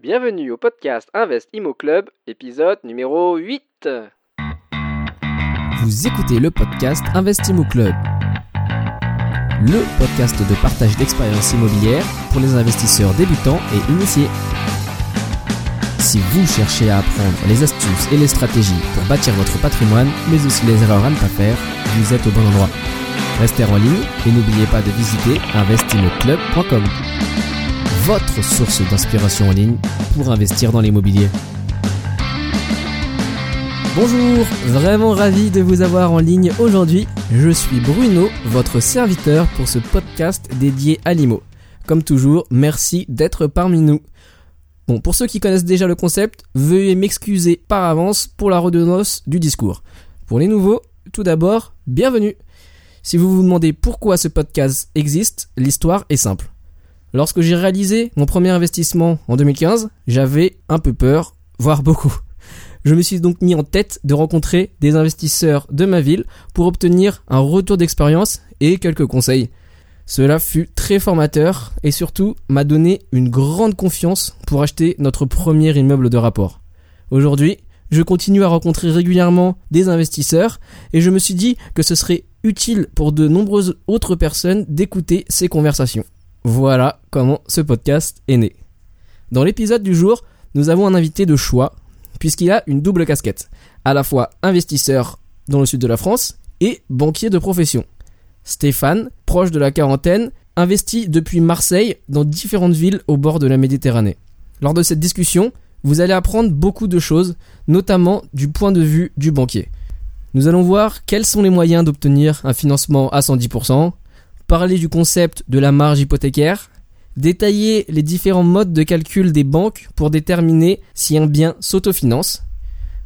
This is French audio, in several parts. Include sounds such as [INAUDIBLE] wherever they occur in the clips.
Bienvenue au podcast Invest Imo Club, épisode numéro 8. Vous écoutez le podcast Investimo Club, le podcast de partage d'expériences immobilières pour les investisseurs débutants et initiés. Si vous cherchez à apprendre les astuces et les stratégies pour bâtir votre patrimoine, mais aussi les erreurs à ne pas faire, vous êtes au bon endroit. Restez en ligne et n'oubliez pas de visiter investimoclub.com, votre source d'inspiration en ligne pour investir dans l'immobilier. Bonjour, vraiment ravi de vous avoir en ligne aujourd'hui. Je suis Bruno, votre serviteur pour ce podcast dédié à l'IMO. Comme toujours, merci d'être parmi nous. Bon, pour ceux qui connaissent déjà le concept, veuillez m'excuser par avance pour la redondance du discours. Pour les nouveaux, tout d'abord, bienvenue. Si vous vous demandez pourquoi ce podcast existe, l'histoire est simple. Lorsque j'ai réalisé mon premier investissement en 2015, j'avais un peu peur, voire beaucoup. Je me suis donc mis en tête de rencontrer des investisseurs de ma ville pour obtenir un retour d'expérience et quelques conseils. Cela fut très formateur et surtout m'a donné une grande confiance pour acheter notre premier immeuble de rapport. Aujourd'hui, je continue à rencontrer régulièrement des investisseurs et je me suis dit que ce serait utile pour de nombreuses autres personnes d'écouter ces conversations. Voilà comment ce podcast est né. Dans l'épisode du jour, nous avons un invité de choix puisqu'il a une double casquette, à la fois investisseur dans le sud de la France et banquier de profession. Stéphane, proche de la quarantaine, investit depuis Marseille dans différentes villes au bord de la Méditerranée. Lors de cette discussion, vous allez apprendre beaucoup de choses, notamment du point de vue du banquier. Nous allons voir quels sont les moyens d'obtenir un financement à 110%, parler du concept de la marge hypothécaire, détailler les différents modes de calcul des banques pour déterminer si un bien s'autofinance.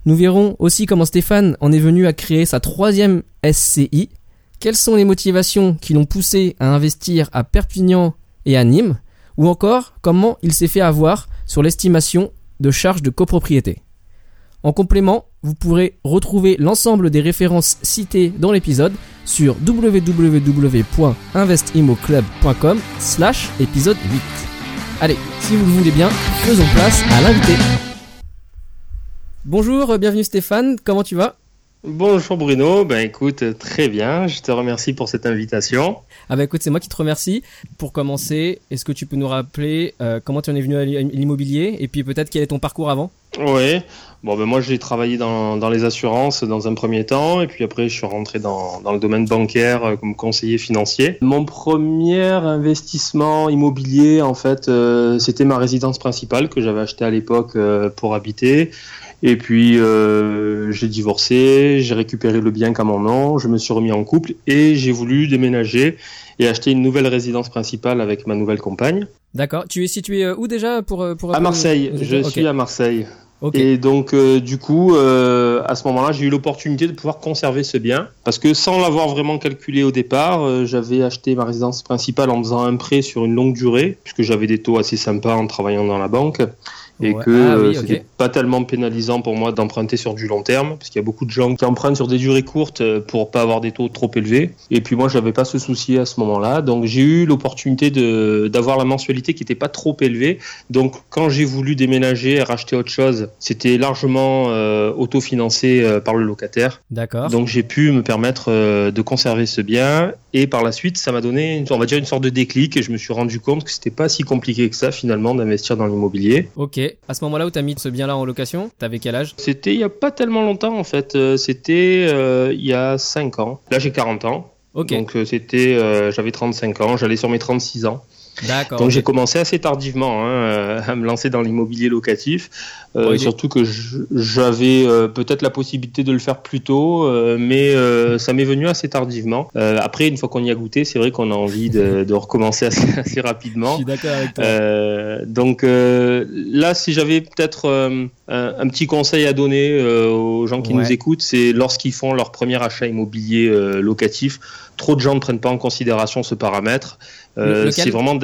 Nous verrons aussi comment Stéphane en est venu à créer sa troisième SCI, quelles sont les motivations qui l'ont poussé à investir à Perpignan et à Nîmes, ou encore comment il s'est fait avoir sur l'estimation de charges de copropriété? En complément, vous pourrez retrouver l'ensemble des références citées dans l'épisode sur www.investimoclub.com slash épisode 8. Allez, si vous le voulez bien, faisons place à l'invité. Bonjour, bienvenue Stéphane, comment tu vas? Bonjour Bruno, ben écoute, très bien, je te remercie pour cette invitation. Ah bah écoute, c'est moi qui te remercie. Pour commencer, est-ce que tu peux nous rappeler euh, comment tu en es venu à l'immobilier? Et puis peut-être quel est ton parcours avant? Oui, bon ben moi j'ai travaillé dans, dans, les assurances dans un premier temps et puis après je suis rentré dans, dans le domaine bancaire euh, comme conseiller financier. Mon premier investissement immobilier en fait euh, c'était ma résidence principale que j'avais achetée à l'époque euh, pour habiter. Et puis euh, j'ai divorcé, j'ai récupéré le bien qu'à mon nom, je me suis remis en couple et j'ai voulu déménager et acheter une nouvelle résidence principale avec ma nouvelle compagne. D'accord. Tu es situé euh, où déjà pour euh, pour À Marseille. Je suis à Marseille. Et donc du coup, à ce moment-là, j'ai eu l'opportunité de pouvoir conserver ce bien. Parce que sans l'avoir vraiment calculé au départ, j'avais acheté ma résidence principale en faisant un prêt sur une longue durée puisque j'avais des taux assez sympas en travaillant dans la banque et que ah euh, c'était pas tellement pénalisant pour moi d'emprunter sur du long terme parce qu'il y a beaucoup de gens qui empruntent sur des durées courtes euh, pour pas avoir des taux trop élevés. Et puis moi j'avais pas ce souci à ce moment-là. Donc j'ai eu l'opportunité d'avoir la mensualité qui était pas trop élevée. Donc quand j'ai voulu déménager et racheter autre chose c'était largement euh, autofinancé euh, par le locataire. D'accord. Donc j'ai pu me permettre de conserver ce bien. Et par la suite ça m'a donné on va dire une sorte de déclic et je me suis rendu compte que c'était pas si compliqué que ça finalement d'investir dans l'immobilier. Ok à ce moment-là où tu as mis ce bien-là en location, t'avais quel âge? C'était il y a pas tellement longtemps en fait. Euh, c'était euh, il y a 5 ans. Là j'ai 40 ans. Donc euh, c'était, j'avais 35 ans, j'allais sur mes 36 ans. D'accord. Donc j'ai commencé assez tardivement hein, à me lancer dans l'immobilier locatif. Euh, surtout que j'avais euh, peut-être la possibilité de le faire plus tôt, euh, mais ça m'est venu assez tardivement. après, une fois qu'on y a goûté, c'est vrai qu'on a envie de, de recommencer assez, [LAUGHS] assez, rapidement. Je suis d'accord avec toi. donc là, si j'avais peut-être un, un, petit conseil à donner aux gens qui nous écoutent, c'est lorsqu'ils font leur premier achat immobilier locatif, trop de gens ne prennent pas en considération ce paramètre. C'est vraiment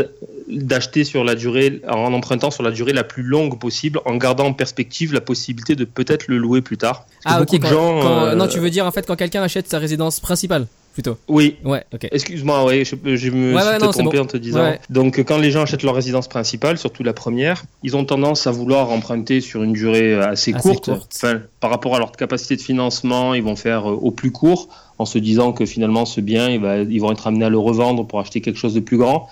d'acheter sur la durée, en empruntant sur la durée la plus longue possible, en gardant en perspective la possibilité de peut-être le louer plus tard. ah ok. Gens, euh, Non, tu veux dire en fait quand quelqu'un achète sa résidence principale plutôt. Oui. Ouais, ok. Excuse-moi, ouais, je, je me Ouais, suis ouais, non, trompé bon. en te disant. Ouais. Donc, quand les gens achètent leur résidence principale, surtout la première, ils ont tendance à vouloir emprunter sur une durée assez, Assez courte. courte. Enfin, par rapport à leur capacité de financement, ils vont faire euh, au plus court, en se disant que finalement, ce bien, il va, ils vont être amenés à le revendre pour acheter quelque chose de plus grand.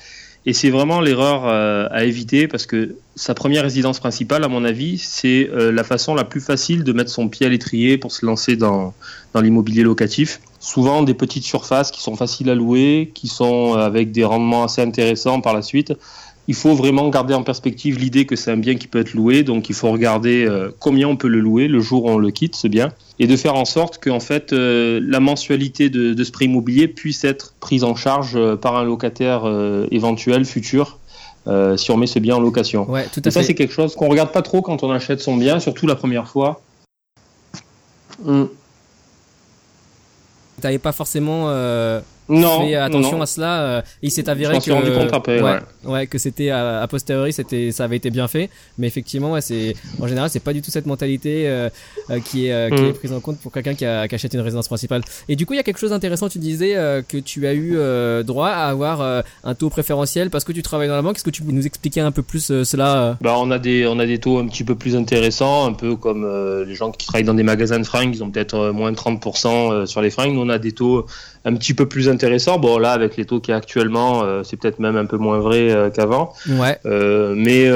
Et c'est vraiment l'erreur euh, à éviter parce que sa première résidence principale, à mon avis, c'est euh, la façon la plus facile de mettre son pied à l'étrier pour se lancer dans, dans l'immobilier locatif. Souvent des petites surfaces qui sont faciles à louer, qui sont euh, avec des rendements assez intéressants par la suite. Il faut vraiment garder en perspective l'idée que c'est un bien qui peut être loué, donc il faut regarder euh, combien on peut le louer le jour où on le quitte, ce bien, et de faire en sorte que en fait, euh, la mensualité de, de ce prêt immobilier puisse être prise en charge euh, par un locataire euh, éventuel, futur, euh, si on met ce bien en location. Ouais, tout à Et ça, c'est quelque chose qu'on regarde pas trop quand on achète son bien, surtout la première fois. Mm. T'avais pas forcément euh, Non, attention non. à cela. euh, il s'est avéré que rendu compte après, ouais, ouais. ouais, que c'était à, a posteriori, c'était ça avait été bien fait, mais effectivement, ouais, c'est en général, c'est pas du tout cette mentalité euh, euh, qui est euh, qui Mm. est prise en compte pour quelqu'un qui, a, qui achète une résidence principale. Et du coup, il y a quelque chose d'intéressant. Tu disais euh, que tu as eu euh, droit à avoir euh, un taux préférentiel parce que tu travailles dans la banque. Est-ce que tu peux nous expliquer un peu plus euh, cela euh? Bah, on a des on a des taux un petit peu plus intéressants, un peu comme euh, les gens qui travaillent dans des magasins de fringues, ils ont peut-être euh, moins de 30% euh, sur les fringues. Nous, on a des taux un petit peu plus intéressants. Bon, là, avec les taux qu'il y a actuellement, euh, c'est peut-être même un peu moins vrai euh, qu'avant. Ouais. Euh, mais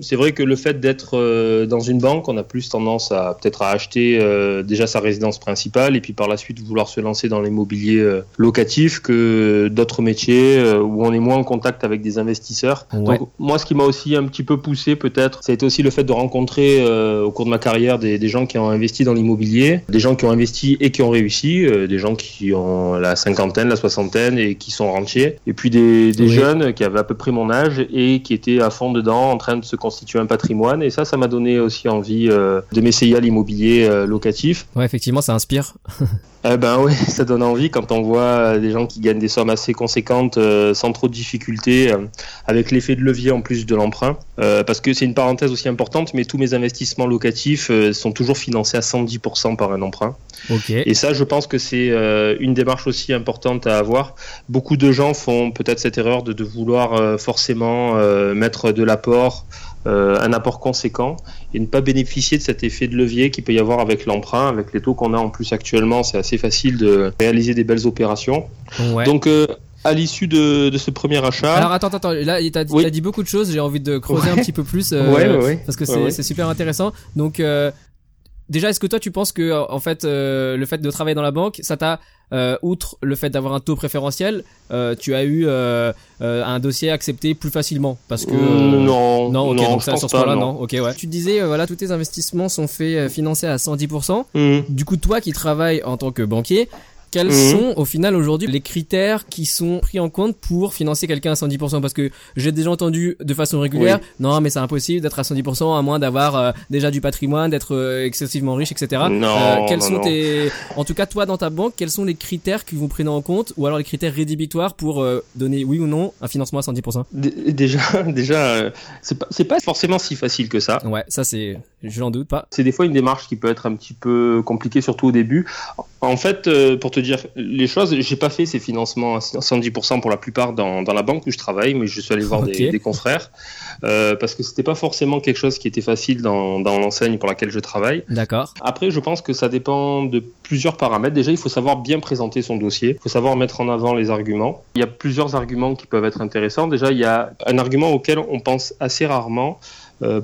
c'est vrai que le fait d'être dans une banque, on a plus tendance à peut-être à acheter déjà sa résidence principale et puis par la suite vouloir se lancer dans l'immobilier locatif que d'autres métiers où on est moins en contact avec des investisseurs. Ouais. Donc moi, ce qui m'a aussi un petit peu poussé peut-être, ça a été aussi le fait de rencontrer au cours de ma carrière des, des gens qui ont investi dans l'immobilier, des gens qui ont investi et qui ont réussi, des gens qui ont la cinquantaine, la soixantaine et qui sont rentiers, et puis des, des Oui. jeunes qui avaient à peu près mon âge et qui étaient à fond dedans, en train de se constituer un patrimoine. Et ça, ça m'a donné aussi envie euh, de m'essayer à l'immobilier euh, locatif. Ouais, effectivement, ça inspire. [LAUGHS] Eh ben oui, ça donne envie quand on voit euh, des gens qui gagnent des sommes assez conséquentes euh, sans trop de difficultés, euh, avec l'effet de levier en plus de l'emprunt. Euh, parce que c'est une parenthèse aussi importante, mais tous mes investissements locatifs sont toujours financés à 110% par un emprunt. Ok. Et ça, je pense que c'est une démarche aussi importante à avoir. Beaucoup de gens font peut-être cette erreur de, de vouloir euh, forcément euh, mettre de l'apport, euh, un apport conséquent, et ne pas bénéficier de cet effet de levier qu'il peut y avoir avec l'emprunt, avec les taux qu'on a en plus actuellement. C'est assez facile de réaliser des belles opérations. Ouais. Donc, à l'issue de, de ce premier achat, Alors attends, attends, là t'as Oui. dit beaucoup de choses, j'ai envie de creuser un petit peu plus euh, Ouais, ouais, parce que c'est super intéressant. Donc euh, déjà, est-ce que toi tu penses que euh, en fait euh, le fait de travailler dans la banque, ça t'a euh, outre le fait d'avoir un taux préférentiel, euh, tu as eu euh, euh, un dossier accepté plus facilement? Parce que non, non, ok, non, donc ça, sur ce point-là, non. non, ok, ouais. Tu disais, voilà, tous tes investissements sont faits financés à 110%. Mm. Du coup, toi qui travailles en tant que banquier, quels Mhm. sont au final aujourd'hui les critères qui sont pris en compte pour financer quelqu'un à 110% Parce que j'ai déjà entendu de façon régulière, non mais c'est impossible d'être à 110% à moins d'avoir euh, déjà du patrimoine, d'être euh, excessivement riche, etc. Non, quels non, sont non. tes, en tout cas toi dans ta banque, quels sont les critères que vous prenez en compte ou alors les critères rédhibitoires pour euh, donner oui ou non un financement à 110% D- Déjà, [LAUGHS] déjà, euh, c'est pas, pas forcément si facile que ça. Ouais, ça c'est, je n'en doute pas. C'est des fois une démarche qui peut être un petit peu compliquée, surtout au début. En fait, euh, pour te dire les choses, j'ai pas fait ces financements à 110% pour la plupart dans, dans la banque où je travaille, mais je suis allé voir des, des confrères euh, parce que c'était pas forcément quelque chose qui était facile dans, dans l'enseigne pour laquelle je travaille. D'accord. Après, je pense que ça dépend de plusieurs paramètres. Déjà, il faut savoir bien présenter son dossier. Il faut savoir mettre en avant les arguments. Il y a plusieurs arguments qui peuvent être intéressants. Déjà, il y a un argument auquel on pense assez rarement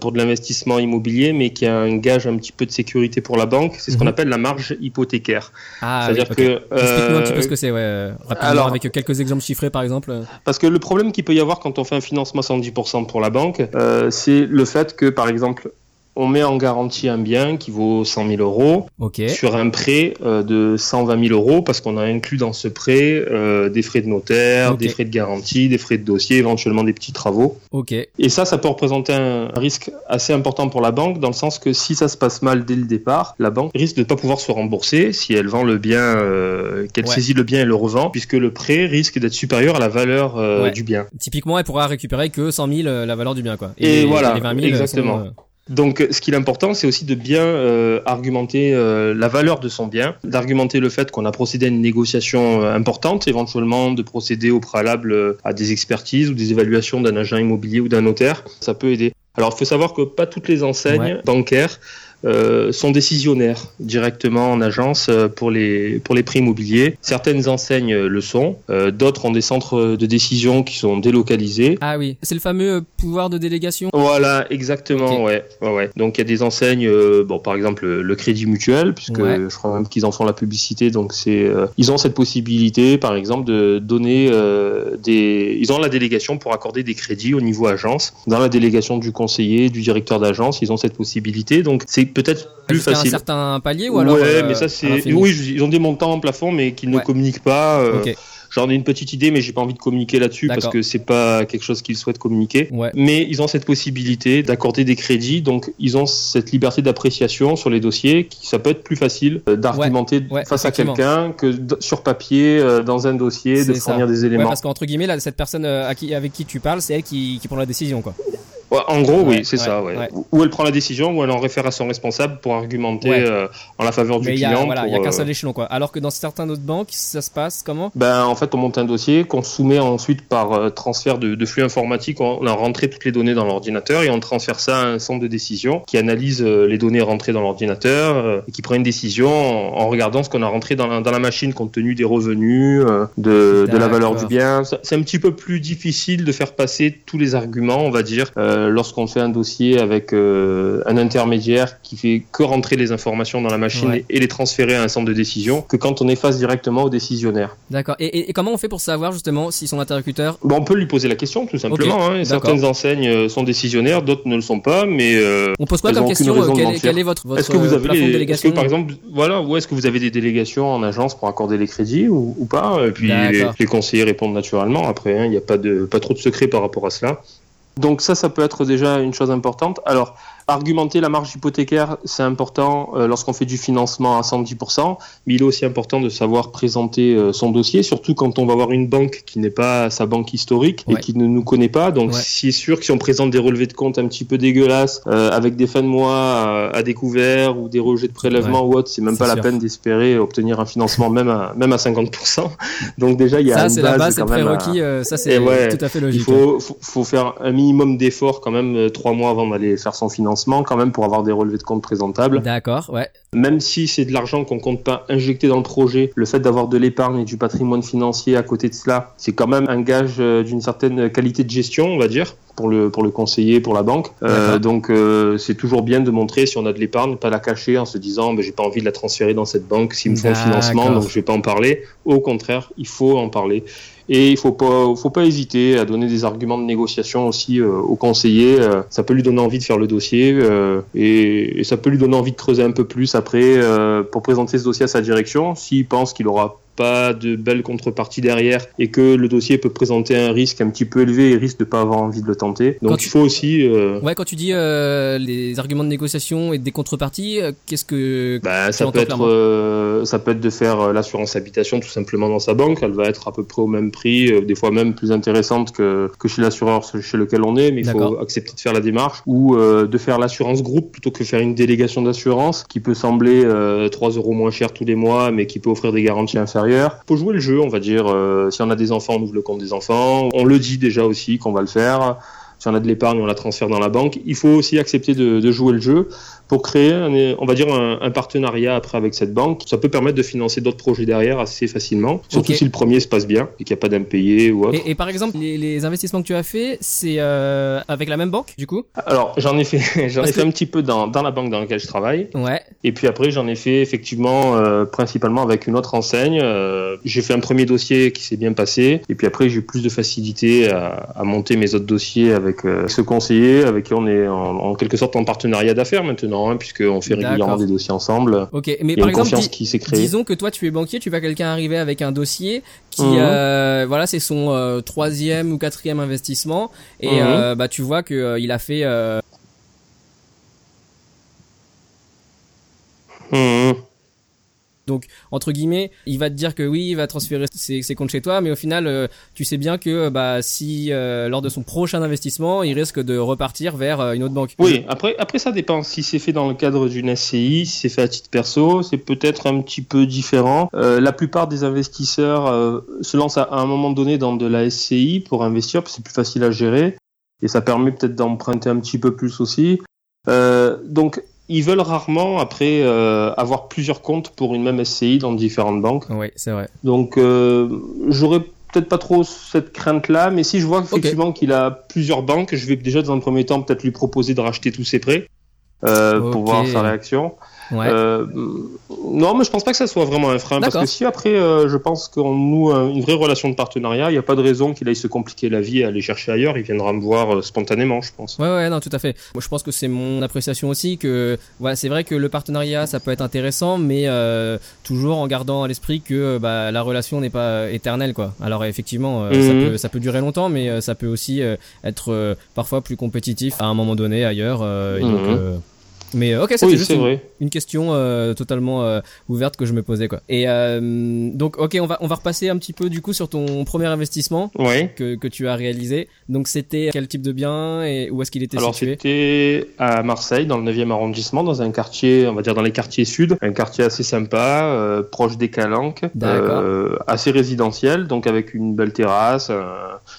pour de l'investissement immobilier, mais qui a un gage un petit peu de sécurité pour la banque. C'est ce qu'on Mhm. appelle la marge hypothécaire. Ah, C'est-à-dire oui, que Explique-nous un petit euh, peu ce que c'est, ouais, euh, rapidement, alors- avec quelques exemples chiffrés par exemple. Parce que le problème qu'il peut y avoir quand on fait un financement à 110% pour la banque, euh, c'est le fait que, par exemple, on met en garantie un bien qui vaut 100 000 euros Ok. sur un prêt euh, de 120 000 euros parce qu'on a inclus dans ce prêt euh, des frais de notaire, des frais de garantie, des frais de dossier, éventuellement des petits travaux. Ok. Et ça, ça peut représenter un risque assez important pour la banque dans le sens que si ça se passe mal dès le départ, la banque risque de ne pas pouvoir se rembourser si elle vend le bien, euh, qu'elle Ouais. saisit le bien et le revend, puisque le prêt risque d'être supérieur à la valeur euh, Ouais. du bien. Typiquement, elle pourra récupérer que 100 000 euh, la valeur du bien, quoi. Et les- voilà, les 20 000 exactement. sont, euh, Donc, ce qui est important, c'est aussi de bien euh, argumenter euh, la valeur de son bien, d'argumenter le fait qu'on a procédé à une négociation euh, importante, éventuellement de procéder au préalable à des expertises ou des évaluations d'un agent immobilier ou d'un notaire. Ça peut aider. Alors, il faut savoir que pas toutes les enseignes bancaires euh, sont décisionnaires directement en agence euh, pour les, pour les prix immobiliers. Certaines enseignes euh, le sont, d'autres ont des centres de décision qui sont délocalisés. Ah oui, c'est le fameux pouvoir de délégation? Voilà, exactement, ouais, ouais, ouais. Donc il y a des enseignes, bon par exemple le Crédit Mutuel, puisque je crois même qu'ils en font la publicité, donc c'est ils ont cette possibilité par exemple de donner des... Ils ont la délégation pour accorder des crédits au niveau agence. Dans la délégation du conseiller, du directeur d'agence, ils ont cette possibilité. Donc c'est peut-être plus facile. un certain palier ou alors Ouais, mais ça euh, c'est. Oui, ils ont des montants en plafond, mais qu'ils ne communiquent pas. Euh, J'en ai une petite idée, mais j'ai pas envie de communiquer là-dessus parce que c'est pas quelque chose qu'ils souhaitent communiquer. Mais ils ont cette possibilité d'accorder des crédits, donc ils ont cette liberté d'appréciation sur les dossiers. Qui, ça peut être plus facile euh, d'argumenter face à quelqu'un que sur papier dans un dossier de fournir des éléments. parce qu'entre guillemets, là, cette personne avec qui tu parles, c'est elle qui, qui prend la décision, quoi en gros, oui, c'est ça. Où elle prend la décision, ou elle en réfère à son responsable pour argumenter euh, en la faveur du client. il n'y a qu'un seul euh, échelon. Quoi. Alors que dans certaines autres banques, ça se passe comment? Ben, En fait, on monte un dossier qu'on soumet ensuite par euh, transfert de, flux informatique. On a rentré toutes les données dans l'ordinateur et on transfère ça à un centre de décision qui analyse les données rentrées dans l'ordinateur et qui prend une décision en, regardant ce qu'on a rentré dans la, machine compte tenu des revenus, de, la valeur du bien. C'est un petit peu plus difficile de faire passer tous les arguments, on va dire. Euh, lorsqu'on fait un dossier avec euh, un intermédiaire qui fait que rentrer les informations dans la machine et, les transférer à un centre de décision que quand on est face directement au décisionnaire. D'accord. Et, comment on fait pour savoir justement si son interlocuteur bon, On peut lui poser la question tout simplement. Hein. Certaines enseignes euh, sont décisionnaires, d'autres ne le sont pas, mais on pose quoi comme question quel est, votre, votre est-ce que vous avez plafond de délégation que, par exemple, voilà, où est-ce que vous avez des délégations en agence pour accorder les crédits ou, pas? Et puis les, conseillers répondent naturellement. Après, hein, il n'y a pas de pas trop de secret par rapport à cela. Donc ça, ça peut être déjà une chose importante. Alors, Argumenter la marge hypothécaire, c'est important euh, lorsqu'on fait du financement à 110%, mais il est aussi important de savoir présenter euh, son dossier, surtout quand on va avoir une banque qui n'est pas sa banque historique et qui ne nous connaît pas. Donc, c'est sûr que si on présente des relevés de compte un petit peu dégueulasses, euh, avec des fins de mois à, découvert ou des rejets de prélèvement ou autre, c'est même pas la peine d'espérer obtenir un financement même à, même à 50%. [LAUGHS] Donc déjà, il y a ça, c'est la base, c'est prérequis, ça c'est tout à fait logique. Il faut, faut, faut faire un minimum d'efforts quand même trois mois avant d'aller faire son financement quand même pour avoir des relevés de compte présentables. D'accord, ouais. Même si c'est de l'argent qu'on compte pas injecter dans le projet, le fait d'avoir de l'épargne et du patrimoine financier à côté de cela, c'est quand même un gage euh, d'une certaine qualité de gestion, on va dire pour le pour le conseiller, pour la banque. Euh, donc euh, c'est toujours bien de montrer si on a de l'épargne, pas la cacher en se disant ben, j'ai pas envie de la transférer dans cette banque s'ils me font le financement, donc je vais pas en parler. Au contraire, il faut en parler. Et il faut pas, faut pas hésiter à donner des arguments de négociation aussi euh, au conseiller. Euh, ça peut lui donner envie de faire le dossier euh, et, et, ça peut lui donner envie de creuser un peu plus après pour présenter ce dossier à sa direction s'il pense qu'il aura pas de belle contrepartie derrière et que le dossier peut présenter un risque un petit peu élevé et risque de pas avoir envie de le tenter. Donc il faut aussi. Euh... Ouais, quand tu dis euh, les arguments de négociation et des contreparties, euh, qu'est-ce que bah, ça peut être euh, ça peut être de faire l'assurance habitation tout simplement dans sa banque. Elle va être à peu près au même prix, des fois même plus intéressante que que chez l'assureur chez lequel on est, mais il faut accepter de faire la démarche ou de faire l'assurance groupe plutôt que faire une délégation d'assurance qui peut sembler 3 euros moins cher tous les mois, mais qui peut offrir des garanties inférieures il Faut jouer le jeu, on va dire. Euh, si on a des enfants, on ouvre le compte des enfants. On le dit déjà aussi qu'on va le faire. Si on a de l'épargne, on la transfère dans la banque. Il faut aussi accepter de jouer le jeu pour créer, un, on va dire, un, partenariat après avec cette banque. Ça peut permettre de financer d'autres projets derrière assez facilement, surtout si le premier se passe bien et qu'il n'y a pas d'impayé ou autre. Et, par exemple, les, investissements que tu as fait, c'est euh, avec la même banque, du coup? Alors, j'en ai fait, [LAUGHS] j'en ai fait un petit peu dans, dans la banque dans laquelle je travaille. Ouais. Et puis après, j'en ai fait effectivement euh, principalement avec une autre enseigne. Euh, j'ai fait un premier dossier qui s'est bien passé, et puis après, j'ai eu plus de facilité à, à, monter mes autres dossiers avec ce conseiller, avec qui on est en, en quelque sorte en partenariat d'affaires maintenant Puisqu'on fait régulièrement des dossiers ensemble. Ok, mais par exemple, qui s'est disons que toi tu es banquier, tu vas quelqu'un arriver avec un dossier qui, mhm. euh, voilà, c'est son euh, troisième ou quatrième investissement, et mhm. euh, bah tu vois que il a fait. Mhm. Donc entre guillemets, il va te dire que oui, il va transférer ses, comptes chez toi, mais au final, euh, tu sais bien que bah si euh, lors de son prochain investissement, il risque de repartir vers euh, une autre banque. Oui, après après ça dépend. Si c'est fait dans le cadre d'une SCI, si c'est fait à titre perso, c'est peut-être un petit peu différent. la plupart des investisseurs se lancent à, un moment donné dans de la SCI pour investir, parce que c'est plus facile à gérer et ça permet peut-être d'emprunter un petit peu plus aussi. donc ils veulent rarement après euh, avoir plusieurs comptes pour une même SCI dans différentes banques. Oui, c'est vrai. Donc euh, j'aurais peut-être pas trop cette crainte-là, mais si je vois effectivement qu'il a plusieurs banques, je vais déjà dans un premier temps peut-être lui proposer de racheter tous ses prêts euh, pour voir sa réaction. Euh, non, mais je pense pas que ça soit vraiment un frein. Parce que si après, euh, je pense qu'on noue une vraie relation de partenariat, il n'y a pas de raison qu'il aille se compliquer la vie et aller chercher ailleurs. Il viendra me voir euh, spontanément, je pense. Ouais, ouais, non, tout à fait. Moi, je pense que c'est mon appréciation aussi que, voilà, c'est vrai que le partenariat, ça peut être intéressant, mais toujours en gardant à l'esprit que bah, la relation n'est pas éternelle, quoi. Alors effectivement, ça, mhm. peut, ça peut durer longtemps, mais ça peut aussi être parfois plus compétitif à un moment donné ailleurs. Et donc, mhm. Mais euh, ok, c'était juste une, question euh, totalement euh, ouverte que je me posais quoi. Et donc ok, on va on va repasser un petit peu du coup sur ton premier investissement que, que tu as réalisé. Donc c'était quel type de bien et où est-ce qu'il était Alors c'était à Marseille dans le 9e arrondissement dans un quartier, on va dire dans les quartiers sud, un quartier assez sympa, proche des Calanques, assez résidentiel, donc avec une belle terrasse,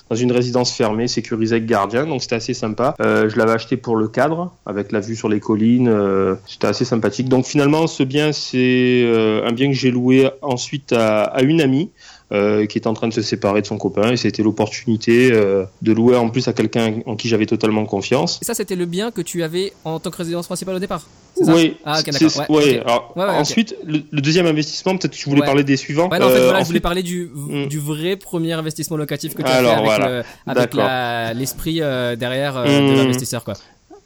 dans une résidence fermée, sécurisée avec gardien, donc c'était assez sympa. je l'avais acheté pour le cadre avec la vue sur les collines euh, c'était assez sympathique. Donc finalement, ce bien, c'est euh, un bien que j'ai loué ensuite à, une amie. Euh, qui est en train de se séparer de son copain et c'était l'opportunité de louer en plus à quelqu'un en qui j'avais totalement confiance. Et ça c'était le bien que tu avais en tant que résidence principale au départ Oui. Ah, ensuite, le, deuxième investissement, peut-être que tu voulais parler des suivants. en fait, voilà, je voulais parler du, hmm. du vrai premier investissement locatif que tu as fait avec, l'esprit derrière de hmm. l'investisseur. quoi.